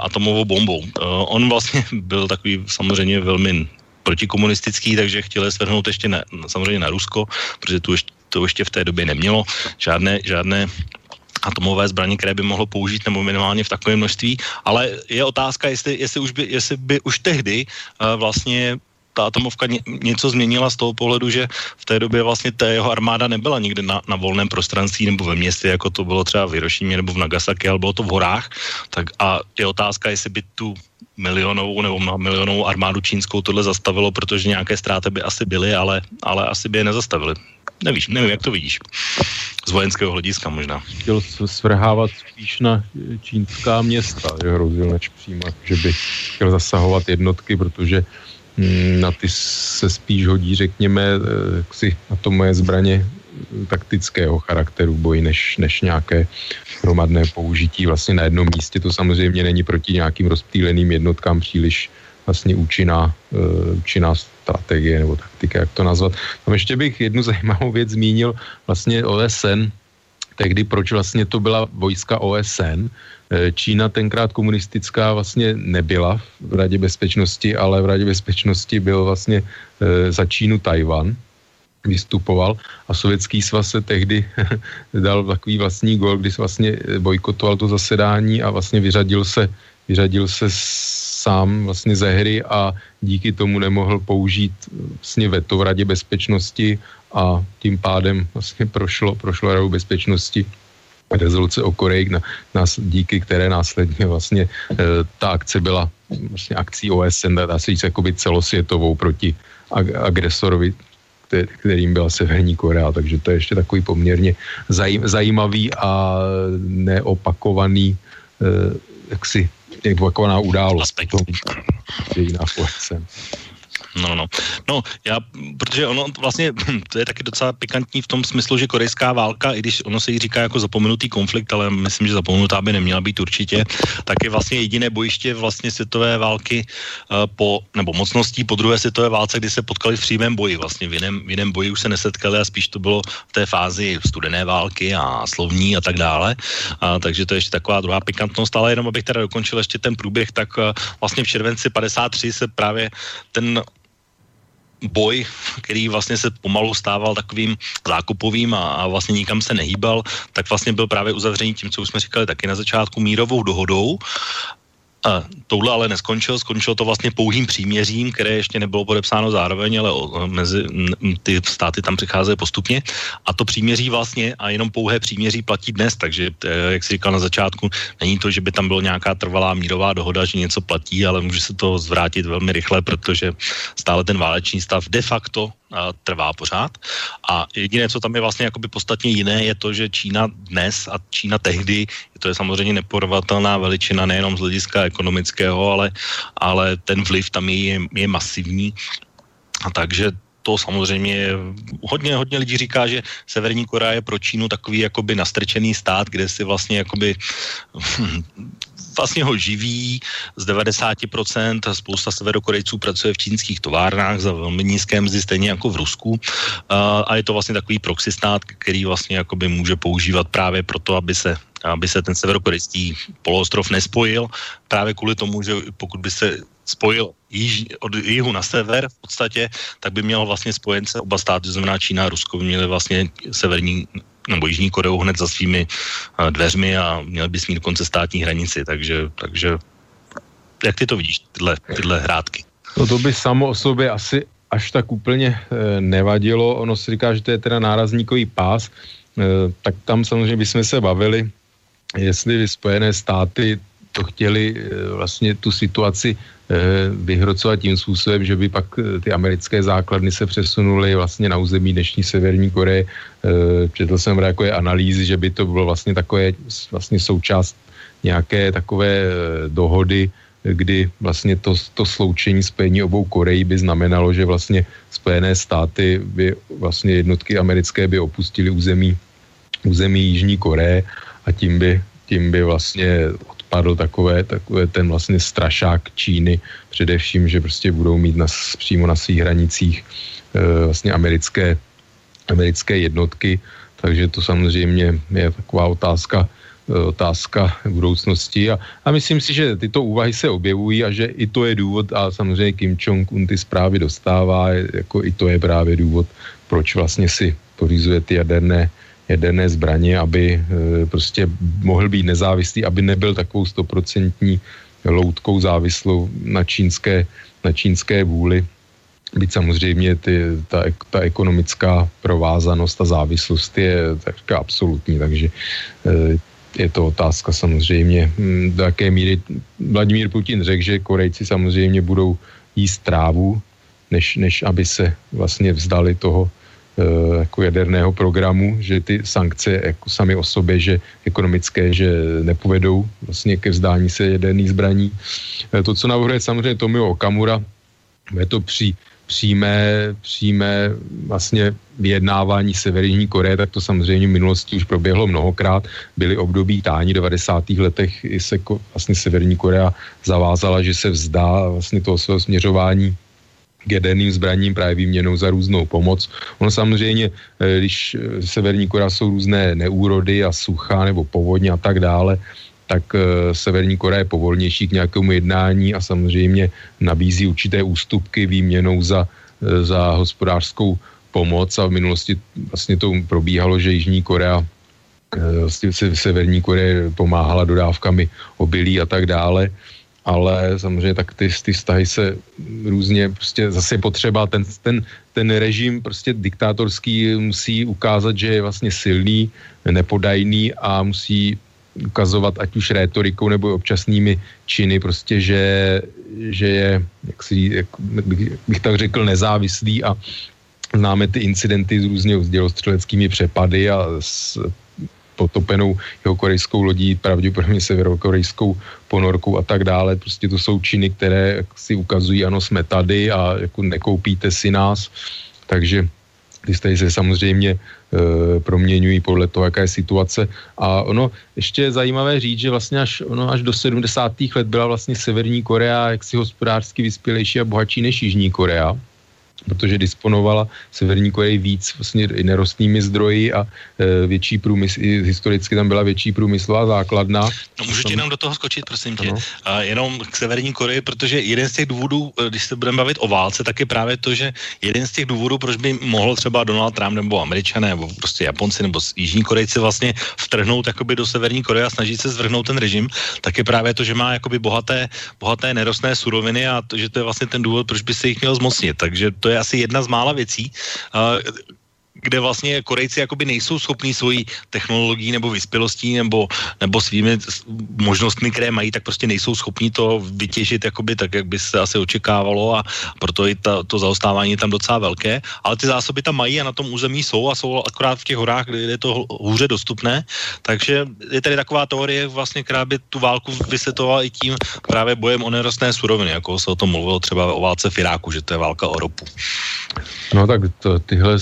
atomovou bombou. Uh, on vlastně byl takový samozřejmě velmi protikomunistický, takže chtěli svrhnout ještě na, samozřejmě na Rusko, protože tu ještě, to ještě v té době nemělo žádné, žádné atomové zbraně, které by mohlo použít nebo minimálně v takovém množství, ale je otázka, jestli, jestli, už, by, jestli by už tehdy uh, vlastně ta atomovka ně, něco změnila z toho pohledu, že v té době vlastně ta jeho armáda nebyla nikde na, na volném prostranství nebo ve městě, jako to bylo třeba v Hirošimě nebo v Nagasaki, ale bylo to v horách. Tak a je otázka, jestli by tu milionovou nebo milionovou armádu čínskou tohle zastavilo, protože nějaké ztráty by asi byly, ale, ale asi by je nezastavili. Nevíš, nevím, jak to vidíš. Z vojenského hlediska možná. Chtěl svrhávat spíš na čínská města, že hrozil než přímo, že by chtěl zasahovat jednotky, protože hm, na ty se spíš hodí, řekněme, eh, si na to moje zbraně taktického charakteru boji, než, než nějaké hromadné použití vlastně na jednom místě. To samozřejmě není proti nějakým rozptýleným jednotkám příliš vlastně účinná, uh, účinná strategie nebo taktika, jak to nazvat. Tam ještě bych jednu [laughs] zajímavou věc zmínil, vlastně OSN, tehdy proč vlastně to byla vojska OSN. Eh, Čína tenkrát komunistická vlastně nebyla v Radě bezpečnosti, ale v Radě bezpečnosti byl vlastně eh, za Čínu Tajvan, vystupoval a sovětský svaz se tehdy [laughs] dal takový vlastní gol, kdy vlastně bojkotoval to zasedání a vlastně vyřadil se, vyřadil se sám vlastně ze hry a díky tomu nemohl použít vlastně veto v Radě bezpečnosti a tím pádem vlastně prošlo, prošlo Radu bezpečnosti rezoluce o Koreji, na, nás, díky které následně vlastně e, ta akce byla vlastně akcí OSN, dá se říct, jakoby celosvětovou proti agresorovi kterým byla Severní Korea, takže to je ještě takový poměrně zajímavý a neopakovaný eh, jaksi opakovaná událost. Aspekt. Dějinách No, no. No, já, protože ono vlastně, [clears throat] to je taky docela pikantní v tom smyslu, že korejská válka, i když ono se jí říká jako zapomenutý konflikt, ale myslím, že zapomenutá by neměla být určitě, tak je vlastně jediné bojiště vlastně světové války uh, po, nebo mocností po druhé světové válce, kdy se potkali v přímém boji. Vlastně v jiném, v jiném boji už se nesetkali a spíš to bylo v té fázi studené války a slovní a tak dále. A, takže to je ještě taková druhá pikantnost, ale jenom abych teda dokončil ještě ten průběh, tak uh, vlastně v červenci 53 se právě ten boj, který vlastně se pomalu stával takovým zákupovým a, a vlastně nikam se nehýbal, tak vlastně byl právě uzavřený tím, co už jsme říkali taky na začátku, mírovou dohodou a tohle ale neskončilo, skončilo to vlastně pouhým příměřím, které ještě nebylo podepsáno zároveň, ale mezi ty státy tam přicházejí postupně. A to příměří vlastně a jenom pouhé příměří platí dnes, takže eh, jak si říkal na začátku, není to, že by tam byla nějaká trvalá mírová dohoda, že něco platí, ale může se to zvrátit velmi rychle, protože stále ten válečný stav de facto trvá pořád. A jediné, co tam je vlastně jakoby podstatně jiné, je to, že Čína dnes a Čína tehdy, to je samozřejmě neporovatelná veličina nejenom z hlediska ekonomického, ale, ale ten vliv tam je, je masivní. A takže to samozřejmě hodně, hodně lidí říká, že Severní Korea je pro Čínu takový jakoby nastrčený stát, kde si vlastně jakoby vlastně ho živí z 90%, spousta severokorejců pracuje v čínských továrnách za velmi nízké mzdy, stejně jako v Rusku. A je to vlastně takový proxy stát, který vlastně jakoby může používat právě proto, aby se aby se ten severokorejský poloostrov nespojil, právě kvůli tomu, že pokud by se spojil již, od jihu na sever v podstatě, tak by měl vlastně spojence oba státy, to znamená Čína a Rusko, by měly vlastně severní nebo Jižní Koreu hned za svými dveřmi a měl by mít dokonce státní hranici, takže, takže jak ty to vidíš, tyhle, tyhle hrádky? No to by samo o sobě asi až tak úplně e, nevadilo. Ono se říká, že to je teda nárazníkový pás, e, tak tam samozřejmě bychom se bavili, jestli Spojené státy to chtěli e, vlastně tu situaci Eh, vyhrocovat tím způsobem, že by pak eh, ty americké základny se přesunuly vlastně na území dnešní Severní Koreje. Eh, četl jsem takové analýzy, že by to bylo vlastně takové vlastně součást nějaké takové dohody, kdy vlastně to, to sloučení spojení obou Koreí by znamenalo, že vlastně Spojené státy by vlastně jednotky americké by opustili území, území Jižní Koreje a tím by, tím by vlastně padl takové, takové ten vlastně strašák Číny, především, že prostě budou mít na, přímo na svých hranicích e, vlastně americké, americké jednotky, takže to samozřejmě je taková otázka, e, otázka budoucnosti. A, a myslím si, že tyto úvahy se objevují a že i to je důvod a samozřejmě Kim Jong-un ty zprávy dostává, jako i to je právě důvod, proč vlastně si pořizuje ty jaderné jaderné zbraně, aby e, prostě mohl být nezávislý, aby nebyl takovou stoprocentní loutkou závislou na čínské, na čínské vůli. Byť samozřejmě ty, ta, ta ekonomická provázanost a závislost je tak absolutní, takže e, je to otázka samozřejmě, hm, do jaké míry Vladimír Putin řekl, že Korejci samozřejmě budou jíst trávu, než, než aby se vlastně vzdali toho Eh, jako jaderného programu, že ty sankce jako sami o sobě, že ekonomické, že nepovedou vlastně ke vzdání se jaderných zbraní. Eh, to, co navrhuje samozřejmě Tomio Okamura, je to při přímé, přímé vlastně vyjednávání Severní Koreje, tak to samozřejmě v minulosti už proběhlo mnohokrát. Byly období tání 90. letech, i se vlastně Severní Korea zavázala, že se vzdá vlastně toho svého směřování k jaderným zbraním právě výměnou za různou pomoc. Ono samozřejmě, eh, když v eh, Severní Korea jsou různé neúrody a sucha nebo povodně a tak dále, tak eh, Severní Korea je povolnější k nějakému jednání a samozřejmě nabízí určité ústupky výměnou za, za hospodářskou pomoc a v minulosti vlastně to probíhalo, že Jižní Korea vlastně Severní Korea pomáhala dodávkami obilí a tak dále ale samozřejmě tak ty, ty vztahy se různě, prostě zase potřeba, ten, ten, ten režim prostě diktátorský musí ukázat, že je vlastně silný, nepodajný a musí ukazovat ať už rétorikou nebo občasnými činy prostě, že, že je, jak si, jak bych, tak řekl, nezávislý a známe ty incidenty s různě dělostřeleckými přepady a s potopenou jeho korejskou lodí, pravděpodobně severokorejskou ponorkou a tak dále. Prostě to jsou činy, které si ukazují, ano, jsme tady a jako nekoupíte si nás. Takže ty vztahy se samozřejmě e, proměňují podle toho, jaká je situace. A ono, ještě je zajímavé říct, že vlastně až, ono, až do 70. let byla vlastně Severní Korea jaksi hospodářsky vyspělejší a bohatší než Jižní Korea protože disponovala Severní Koreji víc vlastně i nerostnými zdroji a e, větší průmysl, i historicky tam byla větší průmyslová základna. No můžu ti jenom do toho skočit, prosím tě. A jenom k Severní Koreji, protože jeden z těch důvodů, e, když se budeme bavit o válce, tak je právě to, že jeden z těch důvodů, proč by mohl třeba Donald Trump nebo Američané nebo prostě Japonci nebo Jižní Korejci vlastně vtrhnout jakoby do Severní Koreje a snažit se zvrhnout ten režim, tak je právě to, že má jakoby bohaté, bohaté nerostné suroviny a to, že to je vlastně ten důvod, proč by se jich měl zmocnit. Takže to je asi jedna z mála věcí, kde vlastně Korejci jakoby nejsou schopní svojí technologií nebo vyspělostí nebo, nebo svými možnostmi, které mají, tak prostě nejsou schopní to vytěžit jakoby tak, jak by se asi očekávalo a proto i ta, to zaostávání je tam docela velké, ale ty zásoby tam mají a na tom území jsou a jsou akorát v těch horách, kde je to hůře dostupné, takže je tady taková teorie vlastně, která by tu válku vysvětlovala i tím právě bojem o nerostné suroviny, jako se o tom mluvilo třeba o válce v Iráku, že to je válka o ropu. No tak to, tyhle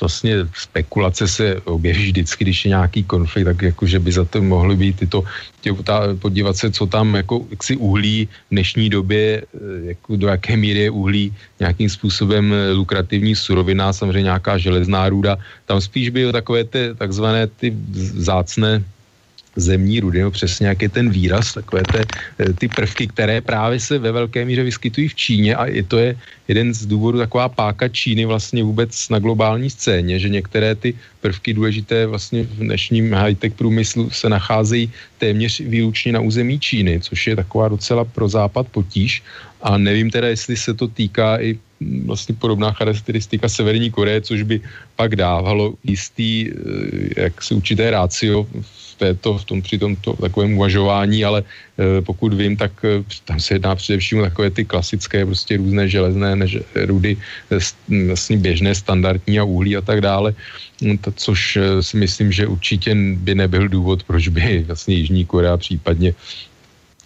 vlastně spekulace se objeví vždycky, když je nějaký konflikt, tak jako, že by za to mohly být tyto, tě, ta, podívat se, co tam jako si uhlí v dnešní době, eh, jako do jaké míry je uhlí nějakým způsobem eh, lukrativní surovina, samozřejmě nějaká železná růda, tam spíš by takové ty takzvané ty zácné zemní rudy, no přesně jak je ten výraz, takové te, eh, ty prvky, které právě se ve velké míře vyskytují v Číně a je to je jeden z důvodů taková páka Číny vlastně vůbec na globální scéně, že některé ty prvky důležité vlastně v dnešním high-tech průmyslu se nacházejí téměř výlučně na území Číny, což je taková docela pro západ potíž. A nevím teda, jestli se to týká i vlastně podobná charakteristika Severní Koreje, což by pak dávalo jistý, eh, jak se určité rácio v této, v tom, při tomto takovém uvažování, ale e, pokud vím, tak e, tam se jedná především o takové ty klasické prostě různé železné než, rudy, e, vlastně běžné, standardní a uhlí a tak dále, no, to, což si myslím, že určitě by nebyl důvod, proč by [laughs] vlastně Jižní Korea případně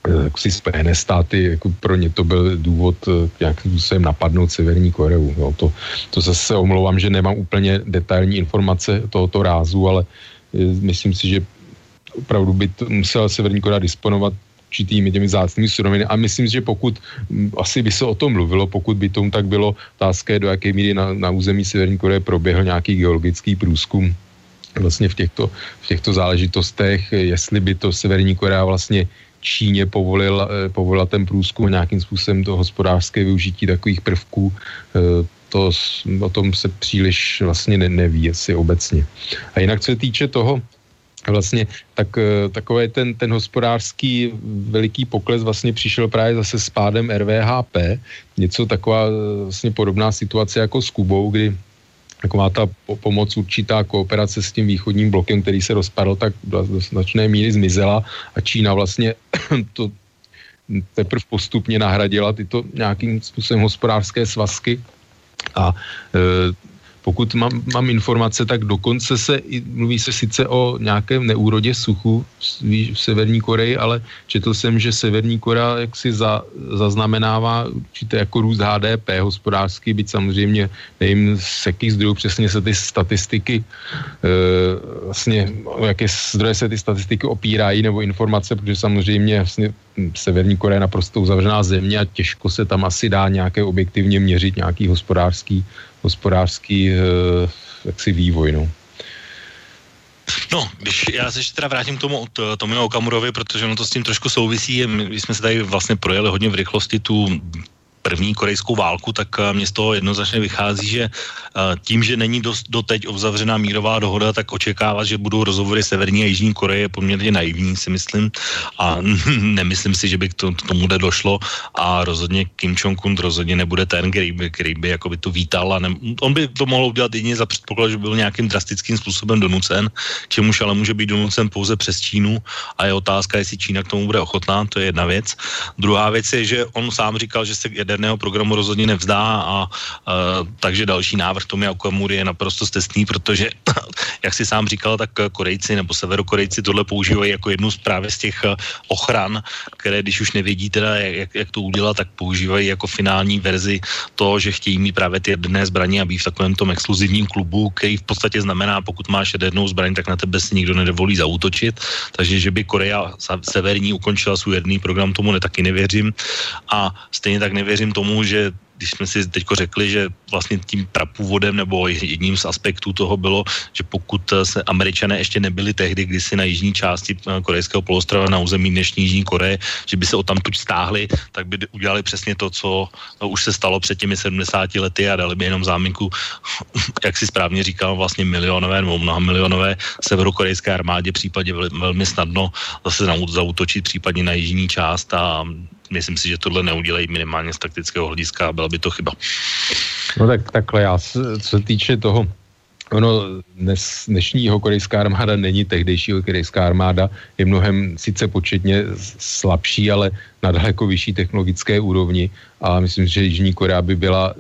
e, si Spojené státy, jako pro ně to byl důvod nějakým způsobem napadnout Severní Koreu. Jo. To, to zase omlouvám, že nemám úplně detailní informace tohoto rázu, ale myslím si, že opravdu by to musela Severní Korea disponovat určitými těmi zácnými suroviny. A myslím, že pokud, asi by se o tom mluvilo, pokud by tomu tak bylo, otázka do jaké míry na, na území Severní Koreje proběhl nějaký geologický průzkum vlastně v těchto, v těchto záležitostech, jestli by to Severní Korea vlastně Číně povolil, eh, povolila ten průzkum nějakým způsobem to hospodářské využití takových prvků, eh, to, o tom se příliš vlastně ne, neví, asi obecně. A jinak, co se týče toho, vlastně tak, eh, takový ten, ten hospodářský veliký pokles vlastně přišel právě zase s pádem RVHP, něco taková eh, vlastně podobná situace jako s Kubou, kdy taková ta pomoc, určitá kooperace s tím východním blokem, který se rozpadl, tak do značné míry zmizela a Čína vlastně [clears throat] to teprve postupně nahradila tyto nějakým způsobem hospodářské svazky. A e, pokud mám, mám informace, tak dokonce se mluví se sice o nějakém neúrodě suchu v Severní Koreji, ale četl jsem, že Severní Korea jaksi za, zaznamenává určitě jako růst HDP hospodářský, byť samozřejmě nevím, z jakých zdrojů přesně se ty statistiky e, vlastně, o jaké zdroje se ty statistiky opírají nebo informace, protože samozřejmě vlastně Severní Korea je naprosto uzavřená země a těžko se tam asi dá nějaké objektivně měřit nějaký hospodářský hospodářský eh, jaksi vývoj. No. No, když já se ještě teda vrátím k tomu Tomino Okamurovi, protože ono to s tím trošku souvisí. My jsme se tady vlastně projeli hodně v rychlosti tu první korejskou válku, tak eh, mě z toho jednoznačně vychází, že eh, tím, že není dost, doteď uzavřená mírová dohoda, tak očekávat, že budou rozhovory Severní a Jižní Koreje poměrně naivní, si myslím. A [laughs] nemyslím si, že by k tomu došlo a rozhodně Kim Jong-un rozhodně nebude ten, který by, který by jako by to vítal. A ne, on by to mohl udělat jedině za předpoklad, že byl nějakým drastickým způsobem donucen, čemuž ale může být donucen pouze přes Čínu a je otázka, jestli Čína k tomu bude ochotná, to je jedna věc. Druhá věc je, že on sám říkal, že se jaderného programu rozhodně nevzdá a, a takže další návrh Tomi Okamury je naprosto stesný, protože, [laughs] jak si sám říkal, tak Korejci nebo Severokorejci tohle používají jako jednu z právě z těch e, ochran, které když už nevědí teda, jak, jak to udělat, tak používají jako finální verzi to, že chtějí mít právě ty jaderné zbraně a být v takovém tom exkluzivním klubu, který v podstatě znamená, pokud máš jadernou zbraň, tak na tebe si nikdo nedovolí zautočit. Takže, že by Korea severní ukončila svůj jaderný program, tomu ne, taky nevěřím. A stejně tak nevěřím věřím tomu, že když jsme si teď řekli, že vlastně tím prapůvodem nebo jedním z aspektů toho bylo, že pokud se američané ještě nebyli tehdy kdysi na jižní části eh, korejského poloostrova na území dnešní Jižní Koreje, že by se o tamtuť stáhli, tak by udělali přesně to, co no, už se stalo před těmi 70 lety a dali by jenom záminku, [laughs] jak si správně říkal, vlastně milionové nebo mnoha milionové severokorejské armádě případě velmi snadno zase zautočit případně na jižní část a myslím si, že tohle neudělají minimálně z taktického hlediska a byla by to chyba. No tak takhle, já co se týče toho ono dnes, dnešní korejská armáda není tehdejší korejská armáda, je mnohem sice početně slabší, ale na daleko vyšší technologické úrovni a myslím, že Jižní Korea by byla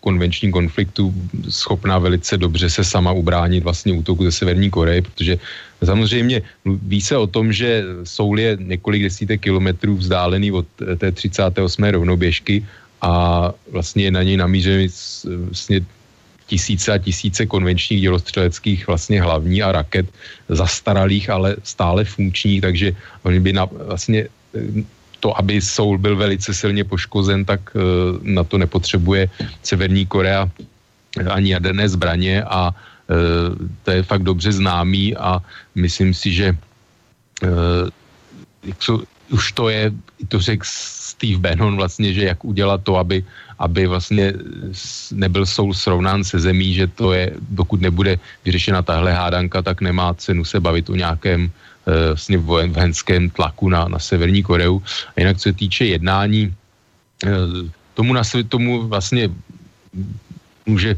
konvenčním konfliktu schopná velice dobře se sama ubránit vlastně útoku ze Severní Koreje, protože samozřejmě ví se o tom, že Soul je několik desítek kilometrů vzdálený od té 38. rovnoběžky a vlastně je na něj namířený vlastně tisíce a tisíce konvenčních dělostřeleckých vlastně hlavní a raket zastaralých, ale stále funkčních, takže oni by na, vlastně to, aby Soul byl velice silně poškozen, tak uh, na to nepotřebuje Severní Korea ani jaderné zbraně a uh, to je fakt dobře známý a myslím si, že uh, jak jsou, už to je, to řekl Steve Bannon vlastně, že jak udělat to, aby, aby vlastně nebyl soul srovnán se zemí, že to je, dokud nebude vyřešena tahle hádanka, tak nemá cenu se bavit o nějakém Eh, vlastně vojenském tlaku na, na Severní Koreu. A jinak, co se týče jednání, eh, tomu, nasvě, tomu vlastně může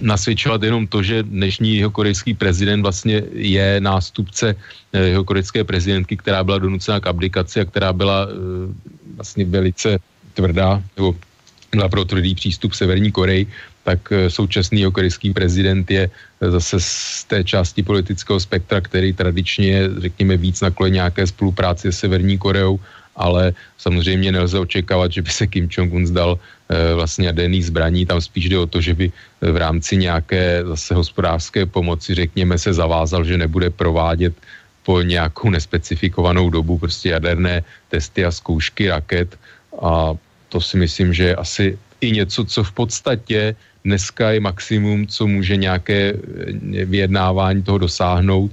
nasvědčovat jenom to, že dnešní jeho korejský prezident vlastně je nástupce eh, jeho korejské prezidentky, která byla donucena k abdikaci a která byla vlastně velice tvrdá, nebo měla pro tvrdý přístup Severní Koreji tak eh, současný korejský prezident je eh, zase z té části politického spektra, který tradičně, řekněme, víc nakloně nějaké spolupráci s Severní Koreou, ale samozřejmě nelze očekávat, že by se Kim Jong-un zdal e, vlastně jaderný zbraní. Tam spíš jde o to, že by v rámci nějaké zase hospodářské pomoci, řekněme, se zavázal, že nebude provádět po nějakou nespecifikovanou dobu prostě jaderné testy a zkoušky raket a to si myslím, že je asi i něco, co v podstatě dneska je maximum, co může nějaké eh, vyjednávání toho dosáhnout,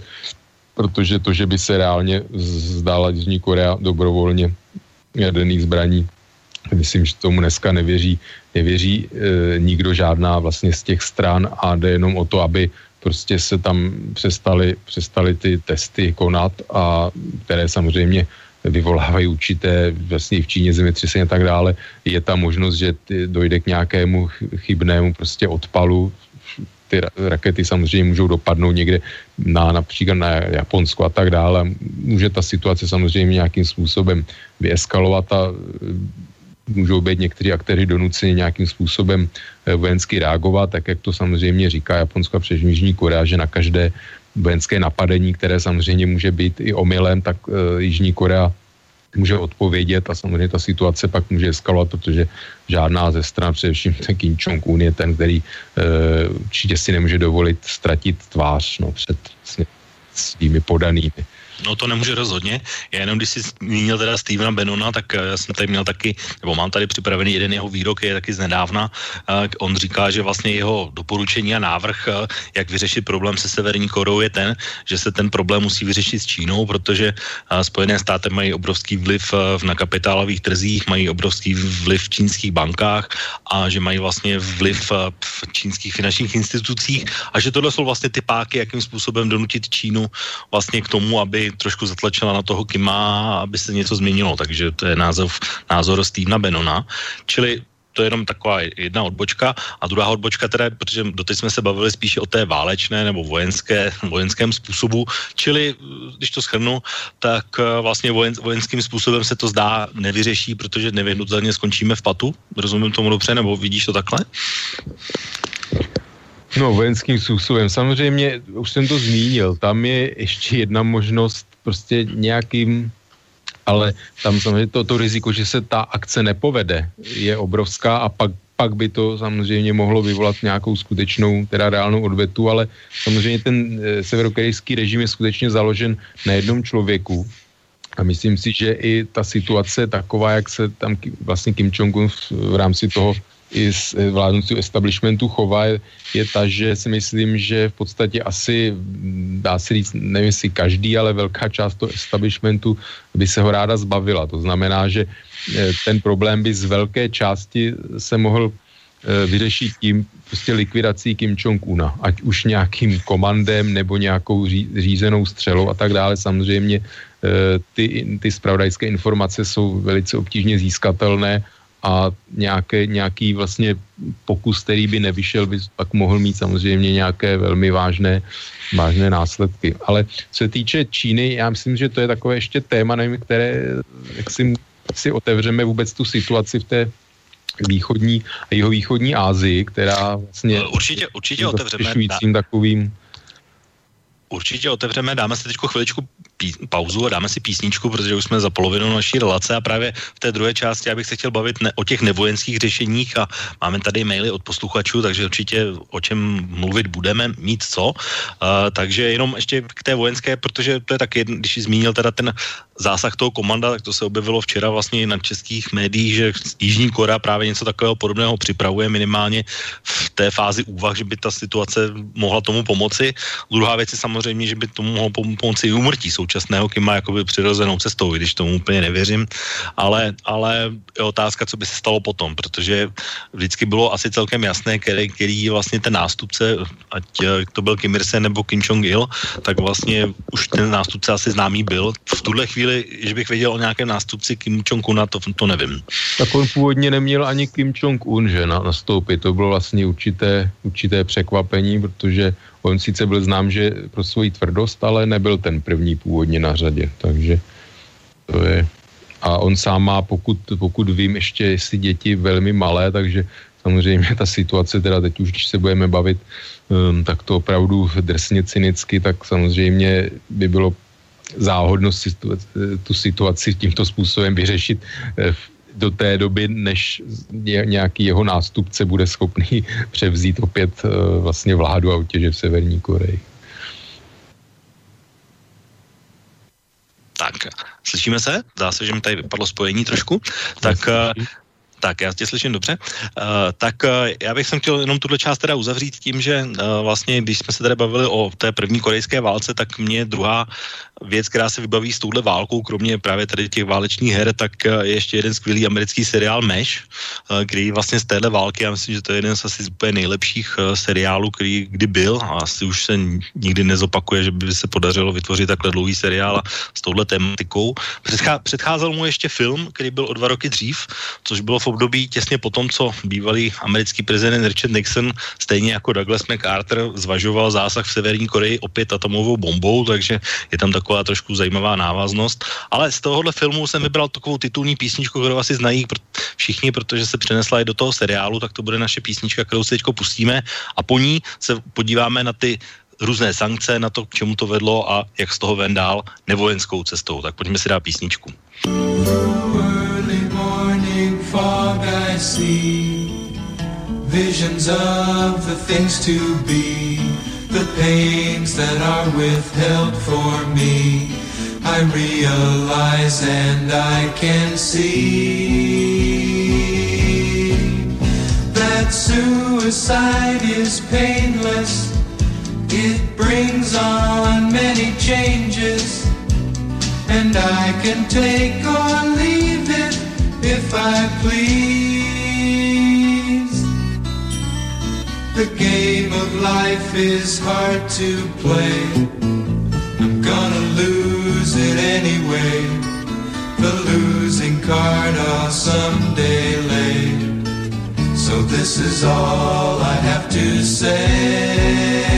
protože to, že by se reálně zdála Jižní Korea dobrovolně jaderných zbraní, myslím, že tomu dneska nevěří, nevěří e, nikdo žádná vlastně z těch stran a jde jenom o to, aby prostě se tam přestali, přestali ty testy konat a které samozřejmě vyvolávají určité, vlastně v Číně zemětřesení a tak dále, je ta možnost, že ty, dojde k nějakému chybnému prostě odpalu. Ty rakety samozřejmě můžou dopadnout někde na například na Japonsko a tak dále. Může ta situace samozřejmě nějakým způsobem vyeskalovat a můžou být někteří aktéři donuceni nějakým způsobem eh, vojensky reagovat, tak jak to samozřejmě říká Japonsko a Korea, že na každé vojenské napadení, které samozřejmě může být i omylem, tak e, Jižní Korea může odpovědět a samozřejmě ta situace pak může eskalovat, protože žádná ze stran, především ten Kim Jong-un je ten, který e, určitě si nemůže dovolit ztratit tvář no, před svými podanými. No to nemůže rozhodně. Já jenom když jsi zmínil teda Stevena Benona, tak já jsem tady měl taky, nebo mám tady připravený jeden jeho výrok, je taky z nedávna. On říká, že vlastně jeho doporučení a návrh, jak vyřešit problém se Severní Korou, je ten, že se ten problém musí vyřešit s Čínou, protože Spojené státy mají obrovský vliv na kapitálových trzích, mají obrovský vliv v čínských bankách a že mají vlastně vliv v čínských finančních institucích a že tohle jsou vlastně ty páky, jakým způsobem donutit Čínu vlastně k tomu, aby trošku zatlačila na toho Kima, aby se něco změnilo, takže to je názor, názor Stevena Benona. Čili to je jenom taková jedna odbočka. A druhá odbočka teda, protože doteď jsme se bavili spíše o té válečné nebo vojenské, vojenském způsobu, čili když to schrnu, tak eh, vlastně vojen, vojenským způsobem se to zdá nevyřeší, protože nevyhnutelně skončíme v patu. Rozumím tomu dobře, nebo vidíš to takhle? No, vojenským způsobem. Samozřejmě, už jsem to zmínil, tam je ještě jedna možnost prostě nějakým, ale tam samozřejmě to, to riziko, že se ta akce nepovede, je obrovská a pak, pak by to samozřejmě mohlo vyvolat nějakou skutečnou, teda reálnou odvetu, ale samozřejmě ten e, severokorejský režim je skutečně založen na jednom člověku, a myslím si, že i ta situace taková, jak se tam vlastně Kim Jong-un v, v rámci toho i z eh, vládnoucího establishmentu chová, je, je ta, že si myslím, že v podstatě asi, dá se říct, nevím jestli každý, ale velká část toho establishmentu by se ho ráda zbavila. To znamená, že eh, ten problém by z velké části se mohl eh, vyřešit tím prostě likvidací Kim Jong-una, ať už nějakým komandem nebo nějakou ří, řízenou střelou a tak dále. Samozřejmě ty, ty spravodajské informace jsou velice obtížně získatelné a nějaké, nějaký vlastně pokus, který by nevyšel, by pak mohl mít samozřejmě nějaké velmi vážné, vážné následky. Ale co se týče Číny, já myslím, že to je takové ještě téma, nevím, které, jak si, si otevřeme vůbec tu situaci v té východní a jeho východní Ázii, která vlastně určitě, určitě otevřeme. takovým Určitě otevřeme, dáme si teď chviličku pí, pauzu a dáme si písničku, protože už jsme za polovinu naší relace a právě v té druhé části já bych se chtěl bavit ne, o těch nevojenských řešeních a máme tady maily od posluchačů, takže určitě o čem mluvit budeme, mít co. Uh, takže jenom ještě k té vojenské, protože to je tak, jedn, když jsi zmínil teda ten zásah toho komanda, tak to se objevilo včera vlastně na českých médiích, že Jižní Korea právě něco takového podobného připravuje minimálně v té fázi úvah, že by ta situace mohla tomu pomoci. Druhá věc je samozřejmě, že by tomu mohlo pomoci i úmrtí současného Kima jakoby přirozenou cestou, když tomu úplně nevěřím, ale, ale je otázka, co by se stalo potom, protože vždycky bylo asi celkem jasné, který, který vlastně ten nástupce, ať to byl Kim Il-sen nebo Kim Jong-il, tak vlastně už ten nástupce asi známý byl. V tuhle chvíli chvíli, že bych věděl o nějakém nástupci Kim Jong-una, to, to nevím. Tak on původně neměl ani Kim Jong-un, že na, nastoupit. To bylo vlastně určité, určité překvapení, protože on sice byl znám, že pro svoji tvrdost, ale nebyl ten první původně na řadě. Takže to je... A on sám má, pokud, pokud vím, ještě jestli děti velmi malé, takže samozřejmě ta situace, teda teď už, když se budeme bavit um, tak to opravdu drsně cynicky, tak samozřejmě by bylo záhodnost tu situaci tímto způsobem vyřešit eh, do té doby, než nějaký jeho nástupce bude schopný [laughs] převzít opět eh, vlastně vládu a utěže v Severní Koreji. Tak, slyšíme se? Zdá se, že mi tady vypadlo spojení trošku. Tak tak, já tě slyším dobře. Uh, tak uh, já bych sem chtěl jenom tuhle část teda uzavřít tím, že uh, vlastně, když jsme se tady bavili o té první korejské válce, tak mě druhá věc, která se vybaví s touhle válkou, kromě právě tady těch válečních her, tak je ještě jeden skvělý americký seriál Mesh, který vlastně z téhle války, já myslím, že to je jeden z asi úplně nejlepších seriálů, který kdy byl a asi už se nikdy nezopakuje, že by se podařilo vytvořit takhle dlouhý seriál s touhle tematikou. Předchá, předcházel mu ještě film, který byl o dva roky dřív, což bylo v období těsně po tom, co bývalý americký prezident Richard Nixon, stejně jako Douglas MacArthur, zvažoval zásah v Severní Koreji opět atomovou bombou, takže je tam taková trošku zajímavá návaznost. Ale z tohohle filmu jsem vybral takovou titulní písničku, kterou asi znají všichni, protože se přenesla i do toho seriálu, tak to bude naše písnička, kterou si teď pustíme a po ní se podíváme na ty různé sankce, na to, k čemu to vedlo a jak z toho ven dál nevojenskou cestou. Tak pojďme si dát písničku. Fog I see visions of the things to be, the pains that are withheld for me. I realize and I can see that suicide is painless. It brings on many changes, and I can take or leave it if I please. The game of life is hard to play. I'm gonna lose it anyway. The losing card I'll someday lay. So this is all I have to say.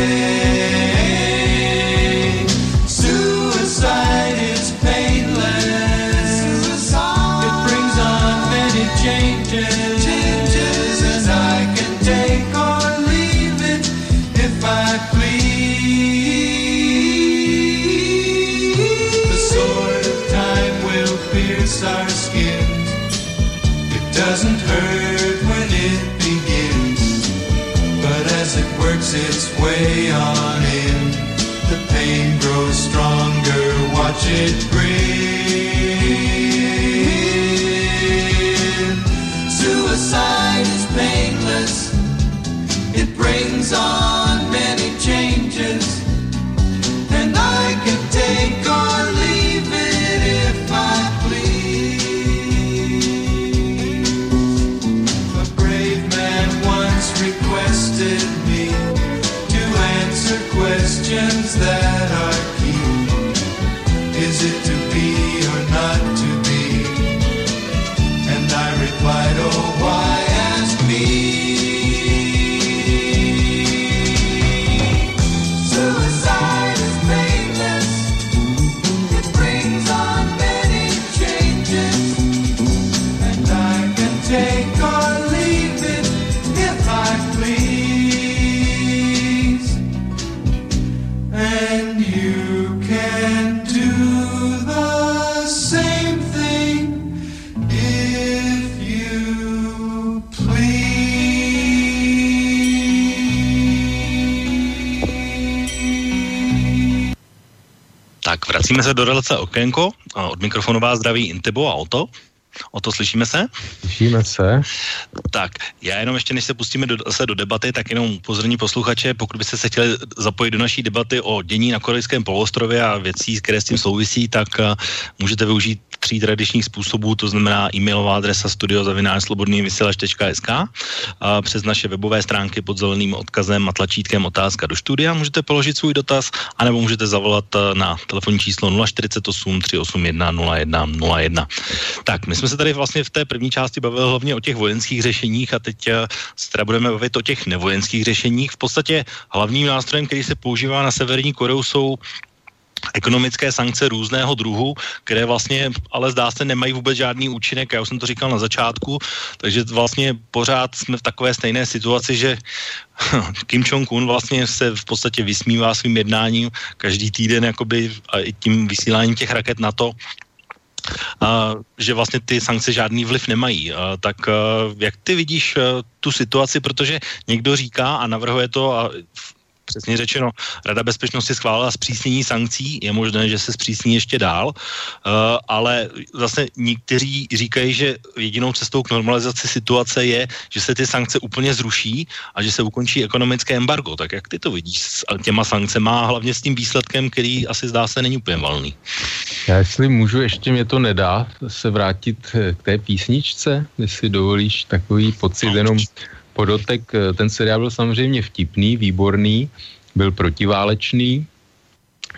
Its way on in. The pain grows stronger, watch it grin. Suicide is painless, it brings on visions that vracíme se do relace Okénko. Od mikrofonu vás zdraví Intebo a Oto. O to slyšíme se? Slyšíme se. Tak, já jenom ještě, než se pustíme do, se do debaty, tak jenom upozorní posluchače, pokud byste se chtěli zapojit do naší debaty o dění na korejském poloostrově a věcí, které s tím souvisí, tak uh, můžete využít tří tradičních způsobů, to znamená e-mailová adresa studiozavináčslobodnývysílač.sk a přes naše webové stránky pod zeleným odkazem a tlačítkem otázka do studia můžete položit svůj dotaz, anebo můžete zavolat eh, na telefonní číslo 048 381 01 01. Tak, my jsme se tady vlastně v té první části bavili hlavně o těch vojenských řešeních a teď eh, se teda budeme bavit o těch nevojenských řešeních. V podstatě hlavním nástrojem, který se používá na Severní Koreu, jsou ekonomické sankce různého druhu, které vlastně ale zdá se nemají vůbec žádný účinek. Já už jsem to říkal na začátku, takže vlastně pořád jsme v takové stejné situaci, že [laughs] Kim Jong-un vlastně se v podstatě vysmívá svým jednáním každý týden jakoby a i tím vysíláním těch raket na to, že vlastně ty sankce žádný vliv nemají. Tak jak ty vidíš tu situaci, protože někdo říká a navrhuje to a přesně řečeno, Rada bezpečnosti schválila zpřísnění sankcí, je možné, že se zpřísní ještě dál, uh, ale zase někteří říkají, že jedinou cestou k normalizaci situace je, že se ty sankce úplně zruší a že se ukončí ekonomické embargo. Tak jak ty to vidíš s těma sankcemi a hlavně s tím výsledkem, který asi zdá se není úplně valný? Já jestli můžu, ještě mě to nedá se vrátit k té písničce, jestli dovolíš takový pocit, no, jenom podotek, eh, ten seriál byl samozřejmě vtipný, výborný, byl protiválečný,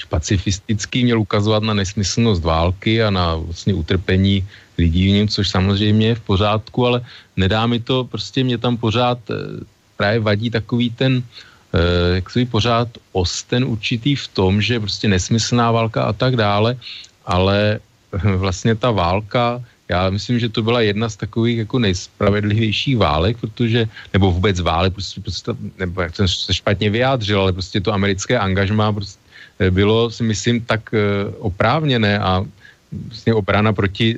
pacifistický, měl ukazovat na nesmyslnost války a na vlastně utrpení lidí v něm, což samozřejmě je v pořádku, ale nedá mi to, prostě mě tam pořád eh, právě vadí takový ten, eh, jak se pořád osten určitý v tom, že prostě nesmyslná válka a tak dále, ale [laughs] vlastně ta válka já myslím, že to byla jedna z takových jako nejspravedlivějších válek, protože, nebo vůbec válek, prostě, prostě, nebo jak jsem se špatně vyjádřil, ale prostě to americké angažmá prostě bylo, si myslím, tak uh, oprávněné a vlastně obrana proti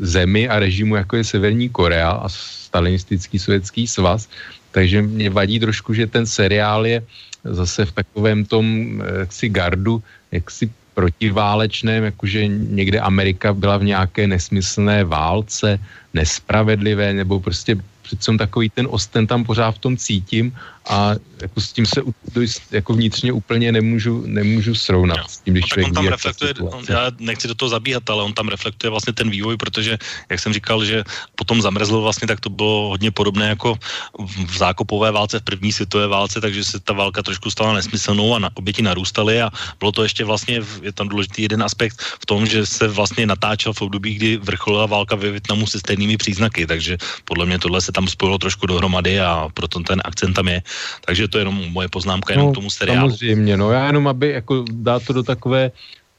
zemi a režimu, jako je Severní Korea a stalinistický sovětský svaz. Takže mě vadí trošku, že ten seriál je zase v takovém tom eh, jaksi gardu, jaksi protiválečném, jakože někde Amerika byla v nějaké nesmyslné válce, nespravedlivé, nebo prostě přece takový ten osten tam pořád v tom cítím a jako s tím se jako vnitřně úplně nemůžu, nemůžu srovnat. No. S tím, když no, on tam reflektuje, on, já nechci do toho zabíhat, ale on tam reflektuje vlastně ten vývoj, protože, jak jsem říkal, že potom zamrzlo vlastně, tak to bylo hodně podobné jako v zákopové válce, v první světové válce, takže se ta válka trošku stala nesmyslnou a na, oběti narůstaly a bylo to ještě vlastně, je tam důležitý jeden aspekt v tom, že se vlastně natáčel v období, kdy vrcholila válka ve Větnamu se stejnými příznaky, takže podle mě tohle se tam spojilo trošku dohromady a proto ten akcent tam je. Takže to je jenom moje poznámka, jenom no, k tomu seriálu. Samozřejmě, no já jenom, aby jako dát to do takové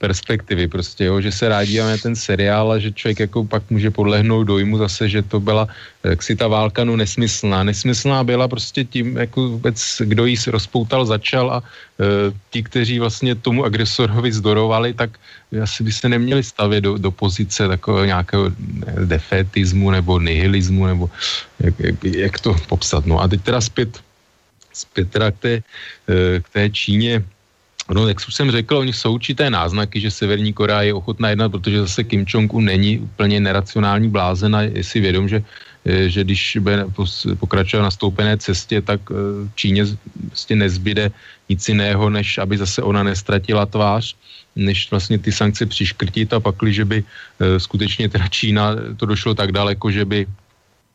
perspektivy prostě, jo, že se rádi na ten seriál a že člověk jako pak může podlehnout dojmu zase, že to byla jak si ta válka no nesmyslná. Nesmyslná byla prostě tím, jako vůbec, kdo jí rozpoutal, začal a e, ti, kteří vlastně tomu agresorovi zdorovali, tak asi by se neměli stavět do, do pozice takového nějakého defetismu nebo nihilismu, nebo jak, jak, jak to popsat. No a teď teda zpět zpět teda k té, eh, k té Číně, No, jak jsem řekl, oni jsou určité náznaky, že Severní Korea je ochotná jednat, protože zase Kim Jong-un není úplně neracionální blázen a je si vědom, že, eh, že když bude pokračovat na stoupené cestě, tak eh, Číně vlastně nezbyde nic jiného, než aby zase ona nestratila tvář, než vlastně ty sankce přiškrtit a pakli, že by skutečně teda Čína to došlo tak daleko, že by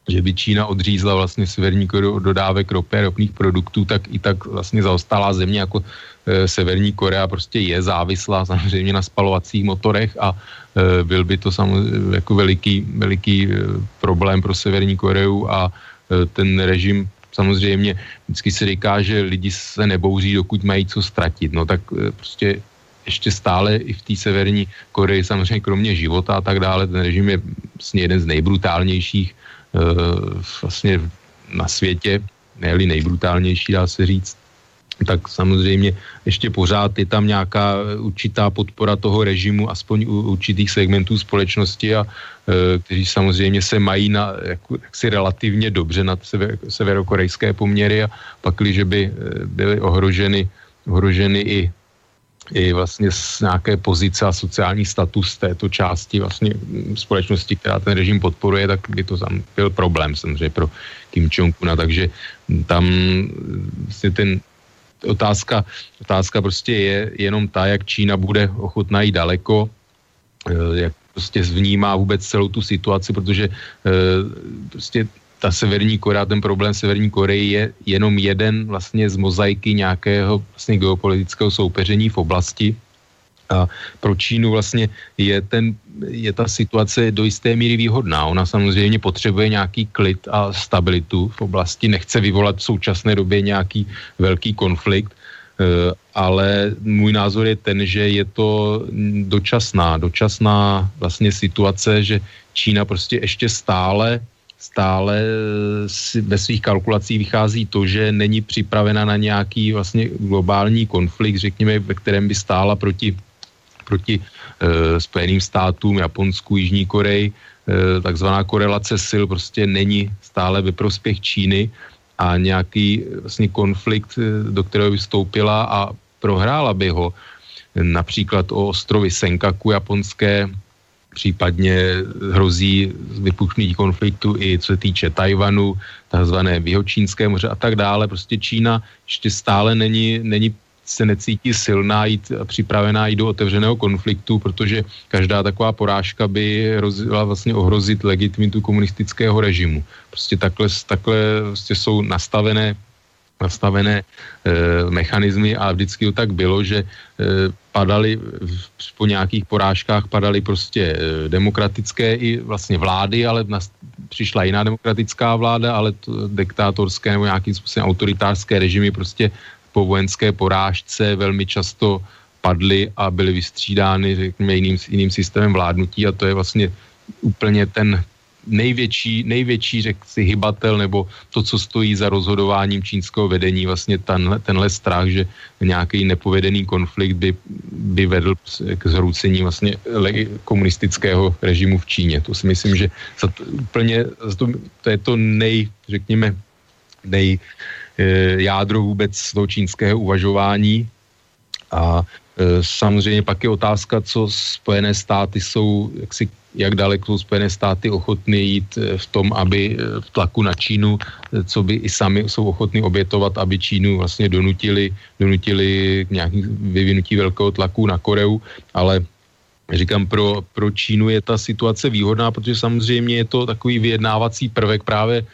že by Čína odřízla vlastně Severní Koreu dodávek ropy a ropných produktů, tak i tak vlastně zaostalá země jako e, Severní Korea prostě je závislá samozřejmě na spalovacích motorech a e, byl by to samozřejmě jako veliký, veliký e, problém pro Severní Koreu a e, ten režim samozřejmě vždycky se říká, že lidi se nebouří, dokud mají co ztratit. No tak e, prostě ještě stále i v té severní Koreji, samozřejmě kromě života a tak dále, ten režim je vlastně jeden z nejbrutálnějších vlastně na světě, ne nejbrutálnější, dá se říct, tak samozřejmě ještě pořád je tam nějaká určitá podpora toho režimu, aspoň u určitých segmentů společnosti, a, e, kteří samozřejmě se mají na, jako, jaksi relativně dobře na sever, severokorejské poměry a pak, když by e, byly ohroženy, ohroženy i i vlastně z nějaké pozice a sociální status této části vlastně společnosti, která ten režim podporuje, tak by to tam byl problém samozřejmě pro Kim Jong-una, takže tam vlastně ten otázka, otázka prostě je jenom ta, jak Čína bude ochotná jít daleko, eh, jak prostě vnímá vůbec celou tu situaci, protože eh, prostě ta Severní Korea, ten problém Severní Koreji je jenom jeden vlastně z mozaiky nějakého vlastně geopolitického soupeření v oblasti. A pro Čínu vlastně je, ten, je ta situace do jisté míry výhodná. Ona samozřejmě potřebuje nějaký klid a stabilitu v oblasti, nechce vyvolat v současné době nějaký velký konflikt, eh, ale můj názor je ten, že je to dočasná, dočasná vlastně situace, že Čína prostě ještě stále stále si ve svých kalkulacích vychází to, že není připravena na nějaký vlastně globální konflikt, řekněme, ve kterém by stála proti, proti e, Spojeným státům, Japonsku, Jižní Koreji. E, takzvaná korelace sil prostě není stále ve prospěch Číny a nějaký vlastně konflikt, do kterého by vstoupila a prohrála by ho například o ostrovy Senkaku japonské, případně hrozí vypušnutí konfliktu i co se týče Tajvanu, takzvané Vyhočínské moře a tak dále. Prostě Čína ještě stále není, není se necítí silná jít, připravená jít do otevřeného konfliktu, protože každá taková porážka by hrozila vlastně ohrozit legitimitu komunistického režimu. Prostě takhle, takhle prostě jsou nastavené nastavené e, mechanismy a vždycky to tak bylo, že e, padaly po nějakých porážkách padaly prostě e, demokratické i vlastně vlády, ale nas, přišla jiná demokratická vláda, ale to, diktátorské nebo nějakým způsobem autoritářské režimy prostě po vojenské porážce velmi často padly a byly vystřídány, řekněme, jiným, jiným systémem vládnutí a to je vlastně úplně ten největší, největší řek si hybatel nebo to, co stojí za rozhodováním čínského vedení, vlastně tenhle, tenhle strach, že nějaký nepovedený konflikt by, by vedl k zhroucení vlastně komunistického režimu v Číně. To si myslím, že za to, úplně, za to, to je to nej, řekněme, nej eh, jádro vůbec toho čínského uvažování a samozřejmě pak je otázka, co Spojené státy jsou jaksi jak daleko jsou Spojené státy ochotny jít eh, v tom, aby eh, v tlaku na Čínu, eh, co by i sami jsou ochotni obětovat, aby Čínu vlastně donutili, donutili k nějakým vyvinutí velkého tlaku na Koreu, ale Říkám, pro, pro Čínu je ta situace výhodná, protože samozřejmě je to takový vyjednávací prvek právě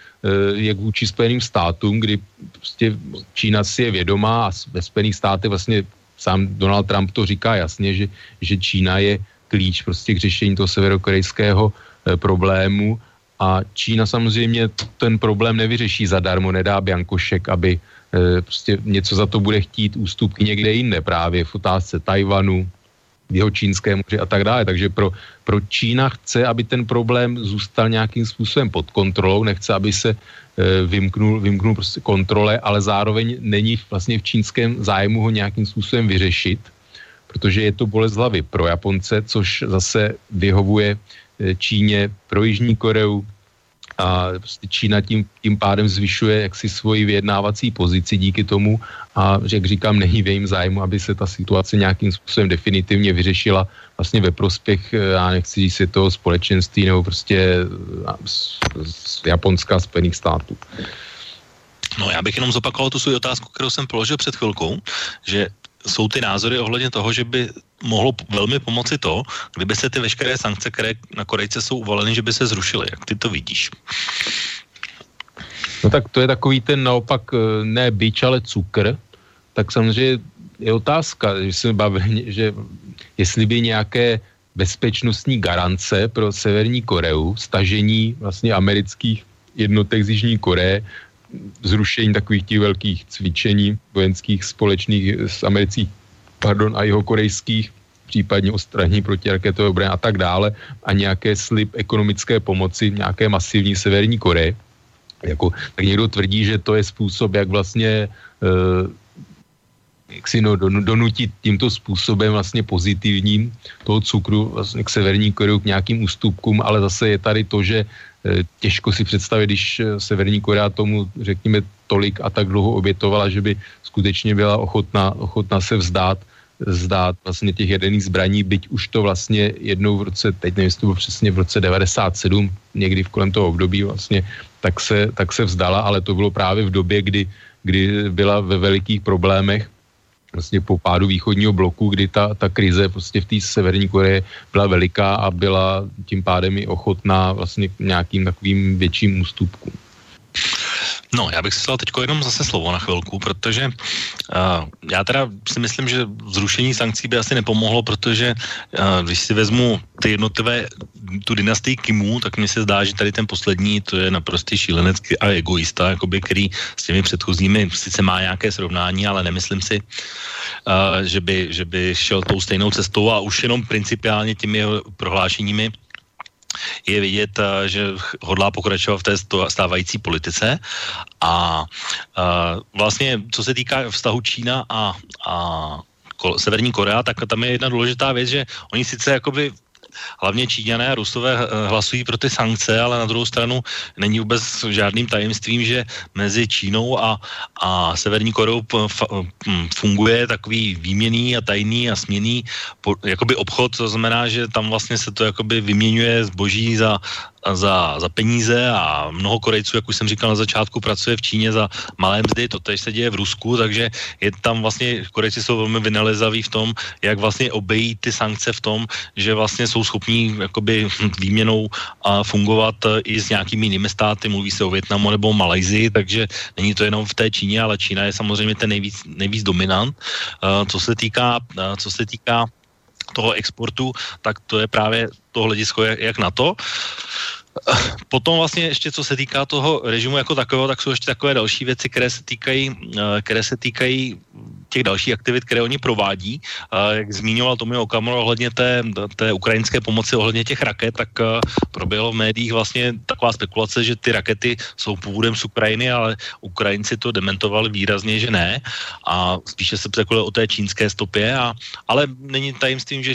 jak vůči Spojeným státům, kdy prostě Čína si je vědomá a ve Spojených státech vlastně sám Donald Trump to říká jasně, že, že Čína je klíč prostě k řešení toho severokorejského e, problému a Čína samozřejmě ten problém nevyřeší zadarmo, nedá Biankošek, aby e, prostě něco za to bude chtít ústupky někde jinde, právě v otázce Tajvanu, jeho čínské moři a tak dále. Takže pro, pro Čína chce, aby ten problém zůstal nějakým způsobem pod kontrolou, nechce, aby se vymknul, vymknul prostě kontrole, ale zároveň není vlastně v čínském zájmu ho nějakým způsobem vyřešit protože je to bolest hlavy pro Japonce, což zase vyhovuje eh, Číně pro Jižní Koreu, a prostě Čína tím, tím pádem zvyšuje jaksi svoji vyjednávací pozici díky tomu a, jak říkám, není v jejím zájmu, aby se ta situace nějakým způsobem definitivně vyřešila vlastně ve prospěch, eh, já nechci říct si toho společenství nebo prostě eh, z, z Japonska Spojených států. No já bych jenom zopakoval tu svou otázku, kterou jsem položil před chvilkou, že jsou ty názory ohledně toho, že by mohlo velmi pomoci to, kdyby se ty veškeré sankce, které na Korejce jsou uvaleny, že by se zrušily. Jak ty to vidíš? No tak to je takový ten naopak eh, ne byč, ale cukr. Tak samozřejmě je otázka, že jsme bavili, že jestli by nějaké bezpečnostní garance pro Severní Koreu, stažení vlastně amerických jednotek z Jižní Koreje, zrušení takových těch velkých cvičení vojenských společných s amerických pardon, a jeho korejských, případně ostraní protiraketové obrany a tak dále a nějaké slib ekonomické pomoci nějaké masivní severní Koreje. Jako, tak někdo tvrdí, že to je způsob, jak vlastně e, jak si no, donutit tímto způsobem vlastně pozitivním toho cukru vlastně k severní Koreu k nějakým ústupkům, ale zase je tady to, že těžko si představit, když eh, Severní Korea tomu, řekněme, tolik a tak dlouho obětovala, že by skutečně byla ochotná, ochotná se vzdát zdát vlastně těch jaderných zbraní, byť už to vlastně jednou v roce, teď nevím, to bylo přesně v roce 97, někdy v kolem toho období vlastně, tak se, tak se vzdala, ale to bylo právě v době, kdy, kdy byla ve velikých problémech vlastně po pádu východního bloku, kdy ta, ta krize prostě v té severní Koreji byla veliká a byla tím pádem i ochotná vlastně nějakým takovým větším ústupkům. No, já bych si dal teď jenom zase slovo na chvilku, protože uh, já teda si myslím, že zrušení sankcí by asi nepomohlo, protože uh, když si vezmu ty jednotlivé, tu dynastii Kimů, tak mi se zdá, že tady ten poslední, to je naprostý šílenec a egoista, jakoby, který s těmi předchozími sice má nějaké srovnání, ale nemyslím si, uh, že, by, že by šel tou stejnou cestou a už jenom principiálně těmi prohlášeními je vidět, eh, že hodlá pokračovat v té stávající politice a eh, vlastně, co se týká vztahu Čína a, a Severní Korea, tak tam je jedna důležitá věc, že oni sice jakoby hlavně Číňané a Rusové eh, hlasují pro ty sankce, ale na druhou stranu není vůbec žádným tajemstvím, že mezi Čínou a, a Severní Koreou funguje takový výměný a tajný a směný jakoby obchod, to znamená, že tam vlastně se to jakoby vyměňuje zboží za, za, za peníze a mnoho Korejců, jak už jsem říkal na začátku, pracuje v Číně za malé mzdy, to tež se děje v Rusku, takže je tam vlastně, Korejci jsou velmi vynalezaví v tom, jak vlastně obejít ty sankce v tom, že vlastně jsou schopní jakoby výměnou a fungovat i s nějakými jinými státy, mluví se o Větnamu nebo Malajzii, takže není to jenom v té Číně, ale Čína je samozřejmě ten nejvíc, nejvíc dominant. Co se týká, co se týká toho exportu, tak to je právě to hledisko, jak, jak na to. Potom vlastně ještě, co se týká toho režimu jako takového, tak jsou ještě takové další věci, které se týkají, eh, které se týkají těch dalších aktivit, které oni provádí. Eh, jak zmínil Tomio Okamura ohledně té, té ukrajinské pomoci, ohledně těch raket, tak eh, proběhlo v médiích vlastně taková spekulace, že ty rakety jsou původem z Ukrajiny, ale Ukrajinci to dementovali výrazně, že ne. A spíše se spekuluje o té čínské stopě, a, ale není tajemstvím, že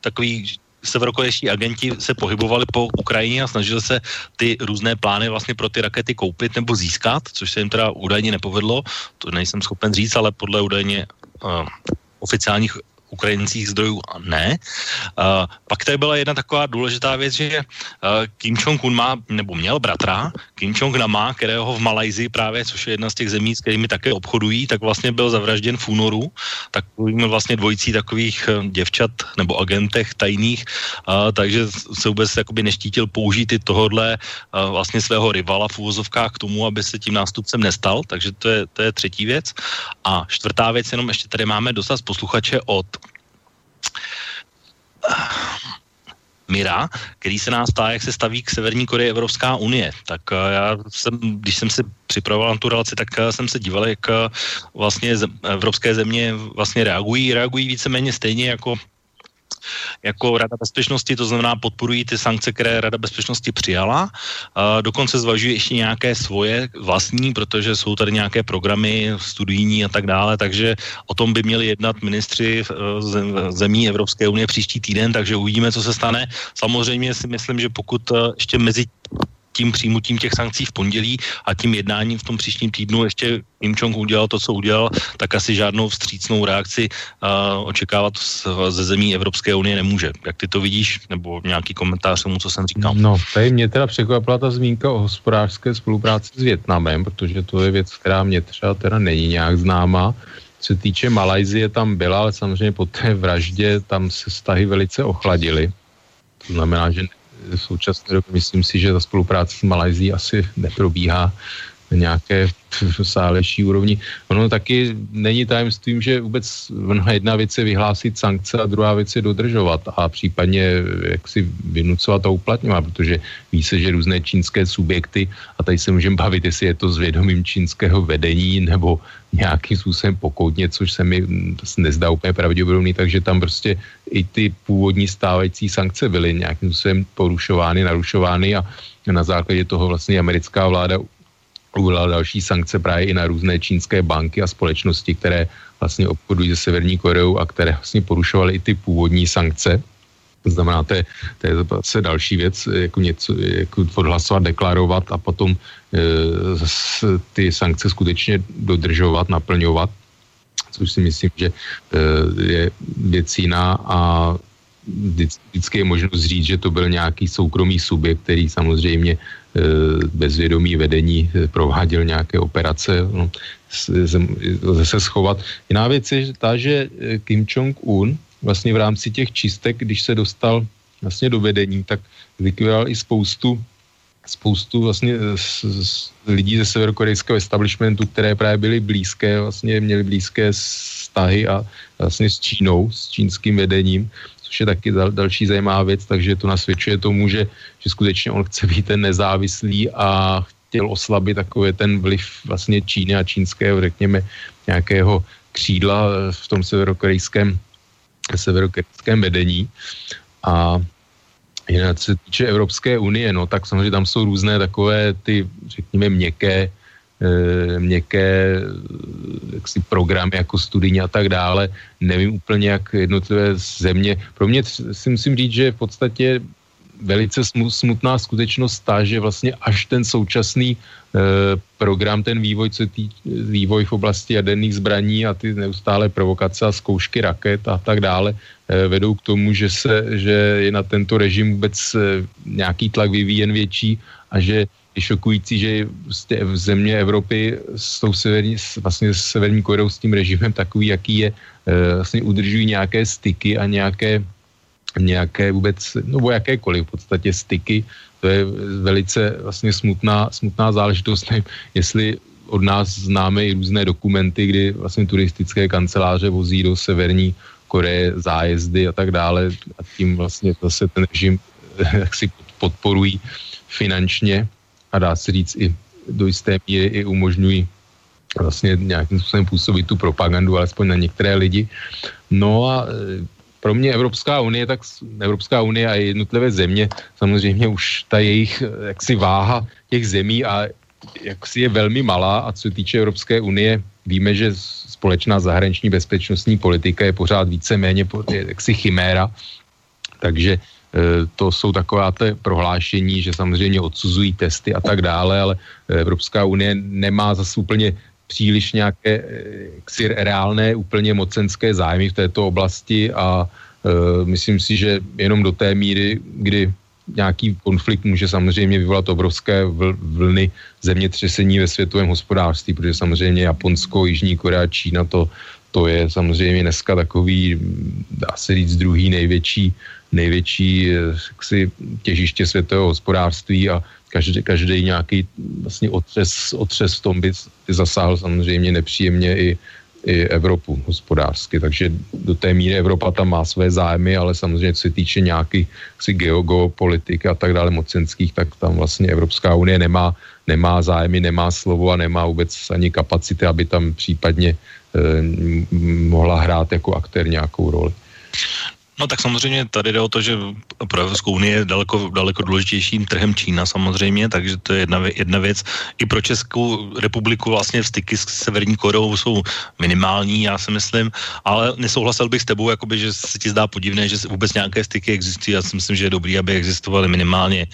takový severokorejští agenti se pohybovali po Ukrajině a snažili se ty různé plány vlastně pro ty rakety koupit nebo získat, což se jim teda údajně nepovedlo, to nejsem schopen říct, ale podle údajně uh, oficiálních ukrajinských zdrojů ne. Uh, pak tady byla jedna taková důležitá věc, že uh, Kim Jong-un má, nebo měl bratra, Kim Jong-nama, kterého v Malajzii právě, což je jedna z těch zemí, s kterými také obchodují, tak vlastně byl zavražděn v únoru, takovým vlastně dvojicí takových děvčat nebo agentech tajných, uh, takže se vůbec jakoby neštítil použít i tohodle uh, vlastně svého rivala v úvozovkách k tomu, aby se tím nástupcem nestal, takže to je, to je třetí věc. A čtvrtá věc, jenom ještě tady máme dostat posluchače od Mira, který se nás ptá, jak se staví k Severní Koreji Evropská unie. Tak eh, já jsem, když jsem si připravoval na tu relaci, tak eh, jsem se díval, jak eh, vlastně evropské země vlastně reagují. Reagují víceméně stejně jako jako Rada bezpečnosti, to znamená podporují ty sankce, které Rada bezpečnosti přijala. Dokonce zvažují ještě nějaké svoje vlastní, protože jsou tady nějaké programy studijní a tak dále, takže o tom by měli jednat ministři e, zemí Evropské unie příští týden, takže uvidíme, co se stane. Samozřejmě si myslím, že pokud e, ještě mezi tím přijmutím těch sankcí v pondělí a tím jednáním v tom příštím týdnu ještě Kim Jong udělal to, co udělal, tak asi žádnou vstřícnou reakci uh, očekávat ze zemí Evropské unie nemůže. Jak ty to vidíš, nebo nějaký komentář tomu, co jsem říkal? No, tady mě teda překvapila ta zmínka o hospodářské spolupráci s Větnamem, protože to je věc, která mě třeba teda není nějak známa. Co se týče Malajzie, tam byla, ale samozřejmě po té vraždě tam se vztahy velice ochladily. To znamená, že v současné době myslím si, že ta spolupráce s Malajzí asi neprobíhá nějaké sálejší úrovni. Ono taky není tajemstvím, že vůbec jedna věc je vyhlásit sankce a druhá věc je dodržovat a případně jak si vynucovat a uplatňovat, protože ví se, že různé čínské subjekty, a tady se můžeme bavit, jestli je to s vědomím čínského vedení nebo nějakým způsobem pokoutně, což se mi nezdá úplně pravděpodobný, takže tam prostě i ty původní stávající sankce byly nějakým způsobem porušovány, narušovány a na základě toho vlastně americká vláda uvolila další sankce právě i na různé čínské banky a společnosti, které vlastně obchodují se Severní Koreou a které vlastně porušovaly i ty původní sankce. To znamená, to je, to je zase další věc, jako něco jako odhlasovat, deklarovat a potom e, ty sankce skutečně dodržovat, naplňovat. což si myslím, že je věc jiná a vždycky je možnost říct, že to byl nějaký soukromý subjekt, který samozřejmě bez vědomí vedení prováděl nějaké operace, no, zase schovat. Jiná věc je ta, že Kim Jong-un vlastně v rámci těch čistek, když se dostal vlastně do vedení, tak likvidoval i spoustu spoustu vlastně z, z lidí ze severokorejského establishmentu, které právě byly blízké, vlastně měly blízké vztahy a vlastně s Čínou, s čínským vedením, což je taky dal, další zajímavá věc, takže to nasvědčuje tomu, že, že skutečně on chce být ten nezávislý a chtěl oslabit takový ten vliv vlastně Číny a čínského, řekněme, nějakého křídla v tom severokorejském severokorejském vedení. A Jinak se týče Evropské unie, no tak samozřejmě tam jsou různé takové ty, řekněme, měkké, měkké jaksi programy jako studijní a tak dále. Nevím úplně, jak jednotlivé země. Pro mě si musím říct, že v podstatě velice smutná skutečnost ta, že vlastně až ten současný e, program, ten vývoj, co tý, vývoj v oblasti jaderných zbraní a ty neustále provokace a zkoušky raket a tak dále vedou k tomu, že, se, že je na tento režim vůbec nějaký tlak vyvíjen větší a že je šokující, že prostě v země Evropy s tou severní, vlastně s severní Koreou s tím režimem takový, jaký je, e, vlastně udržují nějaké styky a nějaké nějaké vůbec, nebo jakékoliv v podstatě styky. To je velice vlastně smutná, smutná záležitost, [laughs] nevím, jestli od nás známe i různé dokumenty, kdy vlastně turistické kanceláře vozí do severní Koreje zájezdy a tak dále a tím vlastně zase ten režim [laughs] jak si podporují finančně a dá se říct i do jisté míry i umožňují vlastně nějakým způsobem působit tu propagandu, alespoň na některé lidi. No a pro mě Evropská unie, tak Evropská unie a jednotlivé země, samozřejmě už ta jejich eh, jaksi váha těch zemí a jaksi je velmi malá a co se týče Evropské unie, víme, že společná zahraniční bezpečnostní politika je pořád více-méně jaksi chiméra, takže to jsou taková té prohlášení, že samozřejmě odsuzují testy a tak dále, ale Evropská unie nemá zase úplně příliš nějaké eh, jaksi, reálné úplně mocenské zájmy v této oblasti a e, myslím si, že jenom do té míry, kdy nějaký konflikt může samozřejmě vyvolat obrovské vlny zemětřesení ve světovém hospodářství, protože samozřejmě Japonsko, Jižní Korea, Čína, to, to je samozřejmě dneska takový, dá se říct, druhý největší, největší eh, jaksi, těžiště světového hospodářství a každý, každý nějaký vlastně otřes, otřes v tom by, zasáhl samozřejmě nepříjemně i, i Evropu hospodářsky, takže do té míry Evropa tam má své zájmy, ale samozřejmě co se týče nějakých geopolitik a tak dále mocenských, tak tam vlastně Evropská unie nemá, nemá zájmy, nemá slovo a nemá vůbec ani kapacity, aby tam případně eh, mohla hrát jako aktér nějakou roli. No tak samozřejmě tady jde o to, že pro Evropskou unii je daleko, daleko důležitějším trhem Čína samozřejmě, takže to je jedna, jedna věc. I pro Českou republiku vlastně styky s Severní Koreou jsou minimální, já si myslím, ale nesouhlasil bych s tebou, jakoby, že se ti zdá podivné, že vůbec nějaké styky existují. Já si myslím, že je dobrý, aby existovaly minimálně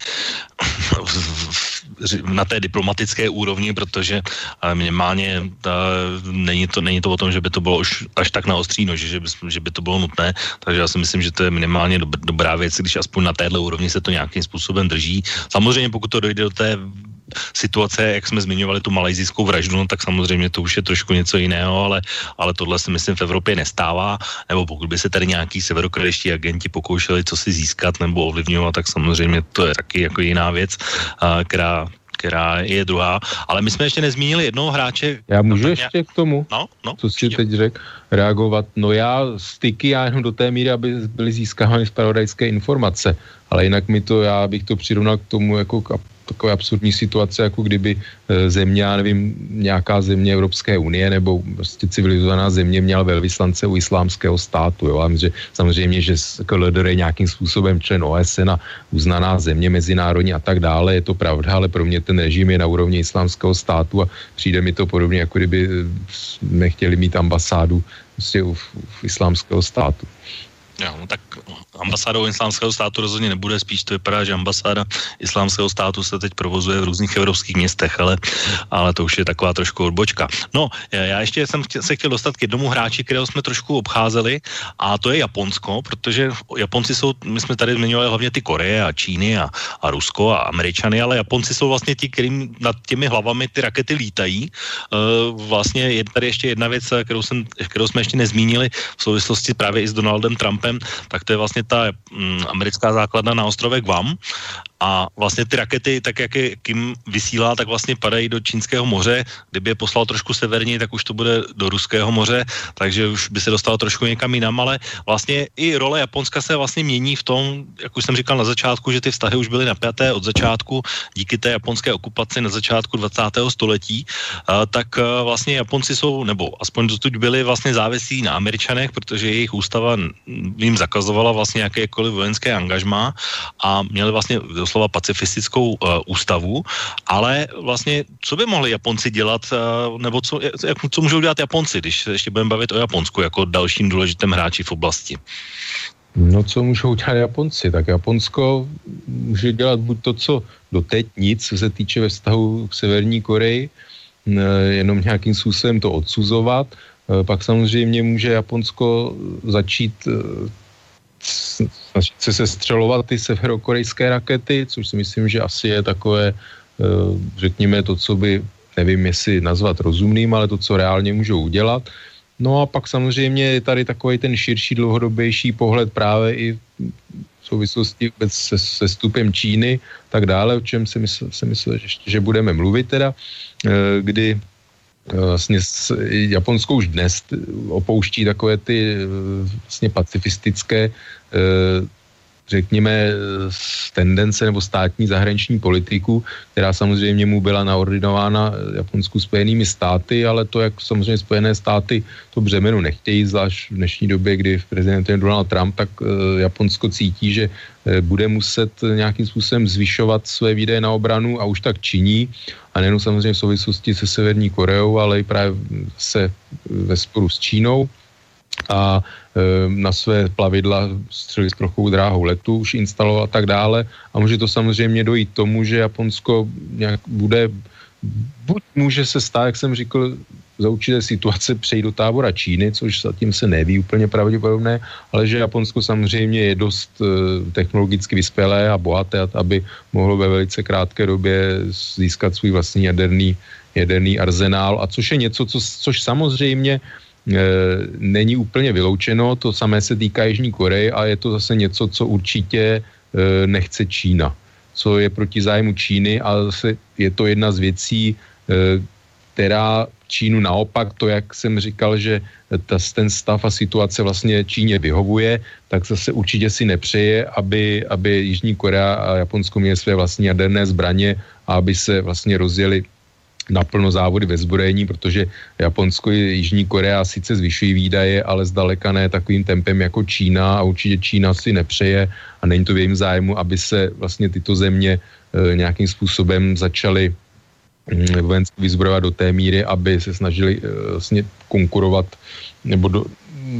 na té diplomatické úrovni, protože minimálně ta, není, to, není to o tom, že by to bylo už až tak na ostří noži, že by, že by to bylo nutné, takže já si myslím, že to je minimálně dob, dobrá věc, když aspoň na téhle úrovni se to nějakým způsobem drží. Samozřejmě pokud to dojde do té situace, jak jsme zmiňovali tu malajzijskou vraždu, no, tak samozřejmě to už je trošku něco jiného, ale, ale tohle si myslím v Evropě nestává, nebo pokud by se tady nějaký severokorejští agenti pokoušeli co si získat nebo ovlivňovat, tak samozřejmě to je taky jako jiná věc, která, která je druhá. Ale my jsme ještě nezmínili jednoho hráče. Já můžu no, ještě k tomu, no, no, co jsi teď řekl, reagovat. No já styky, já jenom do té míry, aby byly získávány zpravodajské informace, ale jinak mi to, já bych to přirovnal k tomu jako k takové absurdní situace, jako kdyby e, země, já nevím, nějaká země Evropské unie nebo prostě civilizovaná země měla velvyslance u islámského státu. Jo? A že, samozřejmě, že KLDR je nějakým způsobem člen OSN a uznaná země mezinárodní a tak dále, je to pravda, ale pro mě ten režim je na úrovni islámského státu a přijde mi to podobně, jako kdyby e, jsme chtěli mít ambasádu prostě u, u islámského státu. Jo, no tak ambasádou islámského státu rozhodně nebude, spíš to vypadá, že ambasáda islámského státu se teď provozuje v různých evropských městech, ale, ale to už je taková trošku odbočka. No, já ještě jsem se chtěl dostat k jednomu hráči, kterého jsme trošku obcházeli a to je Japonsko, protože Japonci jsou, my jsme tady zmiňovali hlavně ty Koreje a Číny a, a Rusko a Američany, ale Japonci jsou vlastně ti, kterým nad těmi hlavami ty rakety lítají. Uh, vlastně je tady ještě jedna věc, kterou, jsem, kterou jsme ještě nezmínili v souvislosti právě i s Donaldem Trumpem, tak to je vlastně ta mm, americká základna na ostrově Guam a vlastně ty rakety, tak jak je Kim vysílá, tak vlastně padají do Čínského moře. Kdyby je poslal trošku severní, tak už to bude do Ruského moře, takže už by se dostalo trošku někam jinam, ale vlastně i role Japonska se vlastně mění v tom, jak už jsem říkal na začátku, že ty vztahy už byly napjaté od začátku díky té japonské okupaci na začátku 20. století, tak vlastně Japonci jsou, nebo aspoň dosud byli vlastně závislí na Američanech, protože jejich ústava jim zakazovala vlastně jakékoliv vojenské angažmá a měli vlastně doslova pacifistickou uh, ústavu, ale vlastně co by mohli Japonci dělat, uh, nebo co, jak, co můžou dělat Japonci, když se ještě budeme bavit o Japonsku jako dalším důležitém hráči v oblasti? No, co můžou dělat Japonci? Tak Japonsko může dělat buď to, co doteď nic, co se týče ve vztahu k Severní Koreji, jenom nějakým způsobem to odsuzovat. Pak samozřejmě může Japonsko začít snažit se sestřelovat ty severokorejské rakety, což si myslím, že asi je takové, eh, řekněme, to, co by, nevím, jestli nazvat rozumným, ale to, co reálně můžou udělat. No a pak samozřejmě je tady takový ten širší, dlouhodobější pohled právě i v souvislosti se, se stupem Číny, tak dále, o čem si myslel, si myslel že, že budeme mluvit teda, eh, kdy vlastně Japonsko už dnes opouští takové ty eh, vlastně pacifistické eh, řekněme, z tendence nebo státní zahraniční politiku, která samozřejmě mu byla naordinována Japonsku spojenými státy, ale to, jak samozřejmě spojené státy to břemeno nechtějí, zvlášť v dnešní době, kdy prezident je Donald Trump, tak uh, Japonsko cítí, že bude muset nějakým způsobem zvyšovat své výdaje na obranu a už tak činí. A nejen samozřejmě v souvislosti se Severní Koreou, ale i právě se ve sporu s Čínou a na své plavidla střelit s trochou dráhou letu už instalovat a tak dále. A může to samozřejmě dojít tomu, že Japonsko nějak bude, buď může se stát, jak jsem říkal, za určité situace přejít do tábora Číny, což zatím se neví úplně pravděpodobné, ale že Japonsko samozřejmě je dost e, technologicky vyspělé a bohaté, aby mohlo ve velice krátké době získat svůj vlastní jaderný, jaderný arzenál, a což je něco, co, což samozřejmě není úplně vyloučeno, to samé se týká Jižní Koreje a je to zase něco, co určitě e, nechce Čína, co je proti zájmu Číny a zase je to jedna z věcí, e, která Čínu naopak, to jak jsem říkal, že ta, ten stav a situace vlastně Číně vyhovuje, tak zase určitě si nepřeje, aby, aby Jižní Korea a Japonsko měly své vlastní jaderné zbraně a aby se vlastně rozjeli naplno závody ve zbrojení, protože Japonsko i Jižní Korea sice zvyšují výdaje, ale zdaleka ne takovým tempem jako Čína a určitě Čína si nepřeje a není to v jejím zájmu, aby se vlastně tyto země e, nějakým způsobem začaly mm, vojensky vyzbrojovat do té míry, aby se snažili e, vlastně konkurovat nebo do,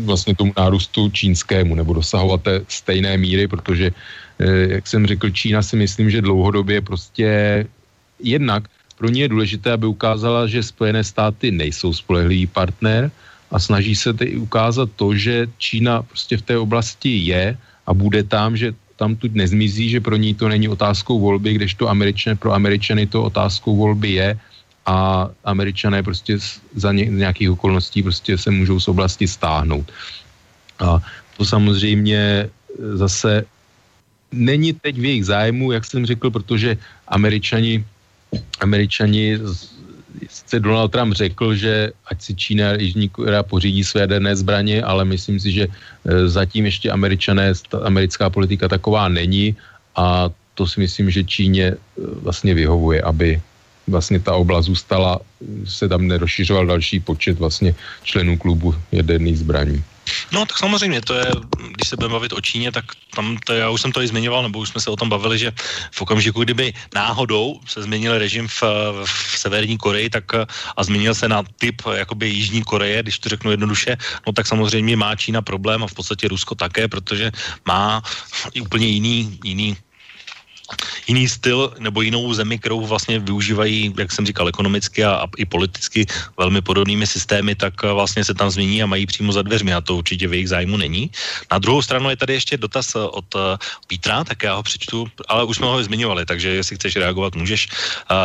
vlastně tomu nárůstu čínskému nebo dosahovat té stejné míry, protože, e, jak jsem řekl, Čína si myslím, že dlouhodobě prostě jednak pro ní je důležité, aby ukázala, že Spojené státy nejsou spolehlivý partner a snaží se tedy ukázat to, že Čína prostě v té oblasti je a bude tam, že tam tu nezmizí, že pro ní to není otázkou volby, kdežto Američané, pro Američany to otázkou volby je a Američané prostě za ně, nějakých okolností prostě se můžou z oblasti stáhnout. A to samozřejmě zase není teď v jejich zájmu, jak jsem řekl, protože Američani američani sice Donald Trump řekl, že ať si Čína a Jižní Korea pořídí své jaderné zbraně, ale myslím si, že e, zatím ještě američané, americká politika taková není a to si myslím, že Číně e, vlastně vyhovuje, aby vlastně ta oblast zůstala, se tam nerozšiřoval další počet vlastně členů klubu jaderných zbraní. No tak samozřejmě, to je, když se budeme bavit o Číně, tak tam to, já už jsem to i zmiňoval, nebo už jsme se o tom bavili, že v okamžiku, kdyby náhodou se změnil režim v, v Severní Koreji, tak a změnil se na typ jakoby Jižní Koreje, když to řeknu jednoduše, no tak samozřejmě má Čína problém a v podstatě Rusko také, protože má úplně jiný, jiný jiný styl nebo jinou zemi, kterou vlastně využívají, jak jsem říkal, ekonomicky a, a i politicky velmi podobnými systémy, tak eh, vlastně se tam změní a mají přímo za dveřmi a to určitě v jejich zájmu není. Na druhou stranu je tady ještě dotaz eh, od uh, Petra, tak já ho přečtu, ale už jsme ho zmiňovali, takže jestli chceš reagovat, můžeš.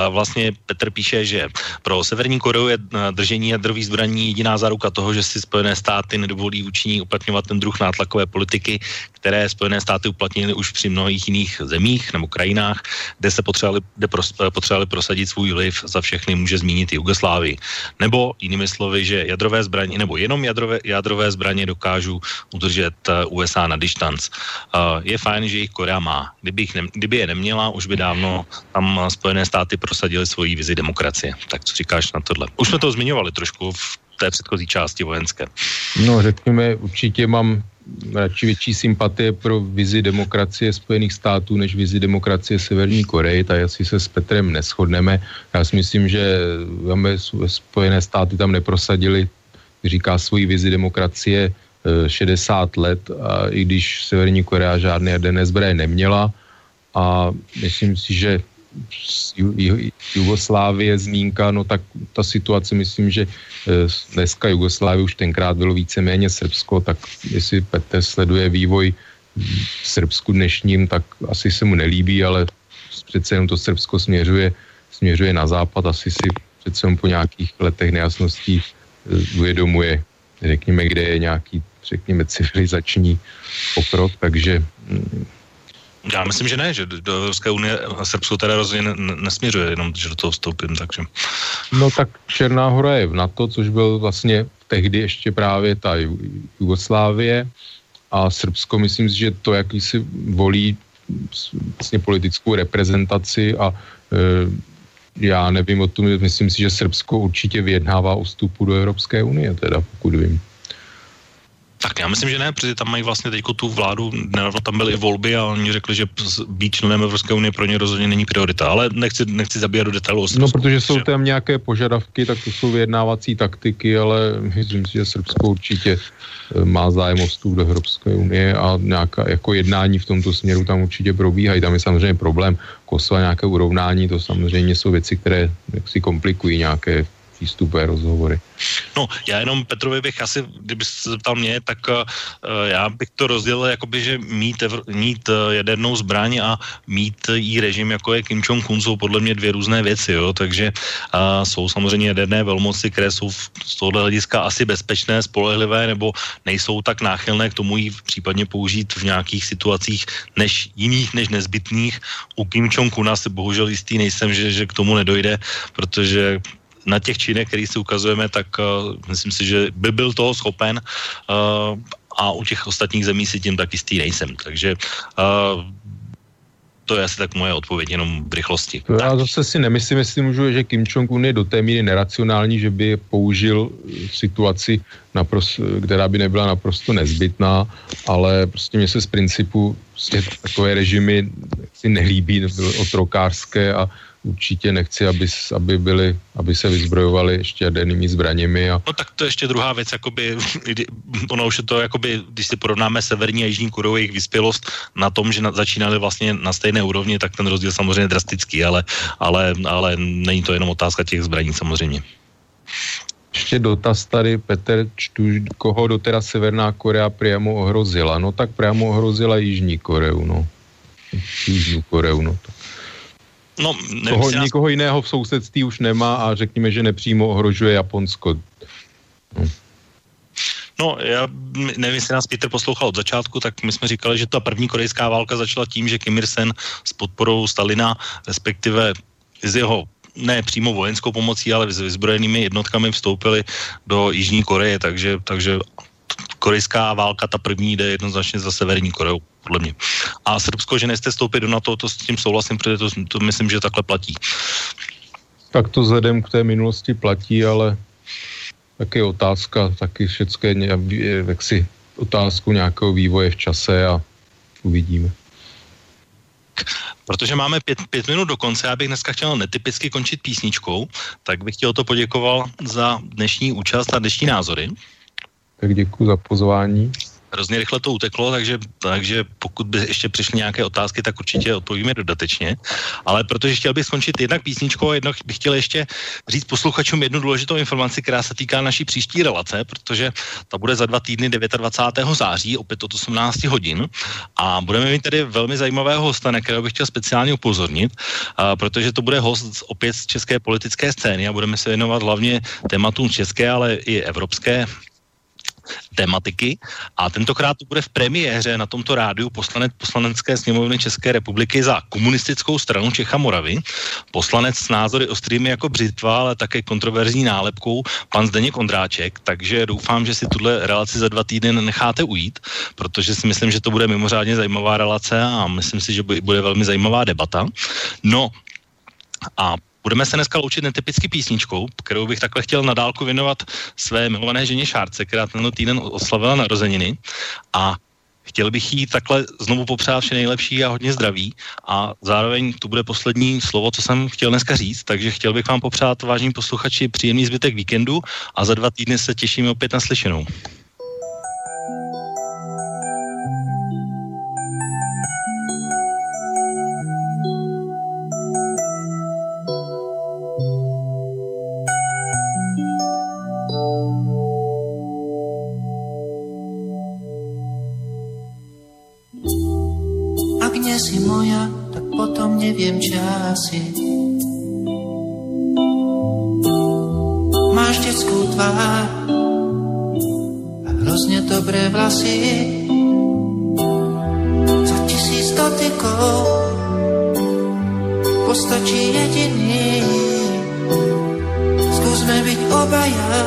Vlastně Petr píše, že pro Severní Koreu je držení jadrových zbraní jediná záruka toho, že si Spojené státy nedovolí učiní uplatňovat ten druh nátlakové politiky, které Spojené státy uplatnily už při mnohých jiných zemích nebo krajinách, kde se potřebovali, kde pros, potřebovali prosadit svůj vliv za všechny, může zmínit i Jugoslávii. Nebo jinými slovy, že jadrové zbraně, nebo jenom jadrové, jadrové zbraně dokážou udržet eh, USA na distanc. Uh, je fajn, že jich Korea má. Kdyby, jich ne, kdyby je neměla, už by dávno tam Spojené státy prosadili svoji vizi demokracie. Tak co říkáš na tohle? Už jsme to zmiňovali trošku v té předchozí části vojenské. No řekněme, určitě mám radši větší sympatie pro vizi demokracie Spojených států než vizi demokracie Severní Koreje, tak asi se s Petrem neschodneme. Já si myslím, že Spojené státy tam neprosadili, říká svoji vizi demokracie 60 eh, let, a i když Severní Korea žádné jaderné zbraně neměla. A myslím si, že Jugoslávie zmínka, no tak ta situace, myslím, že eh, dneska Jugoslávie už tenkrát bylo víceméně Srbsko, tak jestli Petr sleduje vývoj v Srbsku dnešním, tak asi se mu nelíbí, ale přece jenom to Srbsko směřuje, směřuje na západ, asi si přece jenom po nějakých letech nejasností eh, uvědomuje, řekněme, kde je nějaký, řekněme, civilizační pokrok, takže mm, já myslím, že ne, že do Evropské unie a Srbsko teda rozhodně nesměřuje, jenom že do toho vstoupím, takže. No tak Černá hora je v NATO, což byl vlastně tehdy ještě právě ta Jugoslávie a Srbsko, myslím si, že to, jaký si volí vlastně politickou reprezentaci a e, já nevím o tom, myslím si, že Srbsko určitě vyjednává o vstupu do Evropské unie, teda pokud vím. Tak já myslím, že ne, protože tam mají vlastně teď tu vládu, nedávno tam byly volby a oni řekli, že být členem Evropské unie pro ně rozhodně není priorita, ale nechci, nechci zabíjat do detailů. No, protože jsou tam nějaké požadavky, tak to jsou vyjednávací taktiky, ale myslím si, že Srbsko určitě eh, má zájem o vstup do Evropské unie a nějaká jako jednání v tomto směru tam určitě probíhají. Tam je samozřejmě problém Kosova, nějaké urovnání, to samozřejmě jsou věci, které si komplikují nějaké přístupové rozhovory. No, já jenom Petrovi bych asi, kdyby se zeptal mě, tak uh, já bych to rozdělil, jakoby, že mít, evr, mít uh, jadernou zbraň a mít jí režim, jako je Kim Jong-un, jsou podle mě dvě různé věci, jo, takže uh, jsou samozřejmě jaderné velmoci, které jsou v, z tohohle hlediska asi bezpečné, spolehlivé, nebo nejsou tak náchylné k tomu jí případně použít v nějakých situacích než jiných, než nezbytných. U Kim Jong-una si bohužel jistý nejsem, že, že k tomu nedojde, protože na těch činech, který si ukazujeme, tak uh, myslím si, že by byl toho schopen uh, a u těch ostatních zemí si tím tak jistý nejsem. Takže uh, to je asi tak moje odpověď, jenom v rychlosti. Já zase si nemyslím, jestli můžu, že Kim Jong-un je do té míry neracionální, že by použil situaci, naprosto, která by nebyla naprosto nezbytná, ale prostě mě se z principu prostě takové režimy si nelíbí, otrokářské a určitě nechci, aby, aby, byli, aby se vyzbrojovali ještě jadernými zbraněmi. A... No tak to je ještě druhá věc, jakoby, ono už je to, jakoby, když si porovnáme Severní a Jižní Koreu, jejich vyspělost na tom, že na, začínali vlastně na stejné úrovni, tak ten rozdíl samozřejmě drastický, ale, ale, ale není to jenom otázka těch zbraní samozřejmě. Ještě dotaz tady, Petr, čtu, koho do teda Severná Korea přímo ohrozila. No tak přímo ohrozila Jižní Koreu, no. Jižní Koreu, no. Tak No, nevím, Toho, nás... Nikoho jiného v sousedství už nemá a řekněme, že nepřímo ohrožuje Japonsko. No. No, já nevím, jestli nás Peter poslouchal od začátku, tak my jsme říkali, že ta první korejská válka začala tím, že Kim Il-sen s podporou Stalina, respektive z jeho ne přímo vojenskou pomocí, ale s vyzbrojenými jednotkami vstoupili do Jižní Koreje, takže, takže korejská válka, ta první jde jednoznačně za Severní Koreou podle mě. A Srbsko, že nejste stoupit do NATO, to s tím souhlasím, protože to, to myslím, že takhle platí. Tak to vzhledem k té minulosti platí, ale taky otázka, taky všechno je jaksi otázku nějakého vývoje v čase a uvidíme. Protože máme pět, pět minut do konce, já bych dneska chtěl netypicky končit písničkou, tak bych ti to poděkoval za dnešní účast a dnešní názory. Tak děkuji za pozvání hrozně rychle to uteklo, takže, takže pokud by ještě přišly nějaké otázky, tak určitě odpovíme dodatečně. Ale protože chtěl bych skončit jednak písničkou a jednak bych chtěl ještě říct posluchačům jednu důležitou informaci, která se týká naší příští relace, protože ta bude za dva týdny 29. září, opět od 18 hodin. A budeme mít tedy velmi zajímavého hosta, na kterého bych chtěl speciálně upozornit, a protože to bude host opět z české politické scény a budeme se věnovat hlavně tématům české, ale i evropské tematiky. A tentokrát to bude v premiéře na tomto rádiu poslanec poslanecké sněmovny České republiky za komunistickou stranu Čecha Moravy, poslanec s názory ostrými jako břitva, ale také kontroverzní nálepkou pan Zdeněk Ondráček, takže doufám, že si tuhle relaci za dva týdny necháte ujít, protože si myslím, že to bude mimořádně zajímavá relace a myslím si, že bude velmi zajímavá debata. No a Budeme se dneska loučit netypicky písničkou, kterou bych takhle chtěl na dálku věnovat své milované ženě Šárce, která tenhle týden oslavila narozeniny. A chtěl bych jí takhle znovu popřát vše nejlepší a hodně zdraví. A zároveň tu bude poslední slovo, co jsem chtěl dneska říct, takže chtěl bych vám popřát, vážní posluchači, příjemný zbytek víkendu a za dva týdny se těšíme opět na slyšenou. Neviem, či asi Máš detskú tvár a hrozne dobré vlasy. Za tisíc dotykov postačí jediný. Skúsme byť obaja,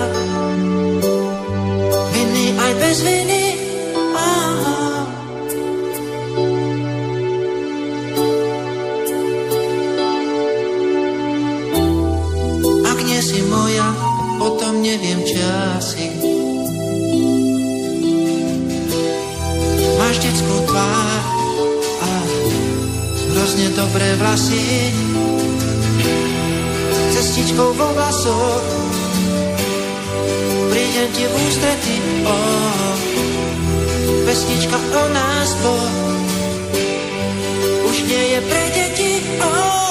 vinný aj bez viny. Neviem, či asi. Máš detskú tvár a hrozne dobré vlasy. Cestičkou vo vlasoch Prídem ti v ústrety, oh, Pesnička o nás bo Už nie je pre deti, oh,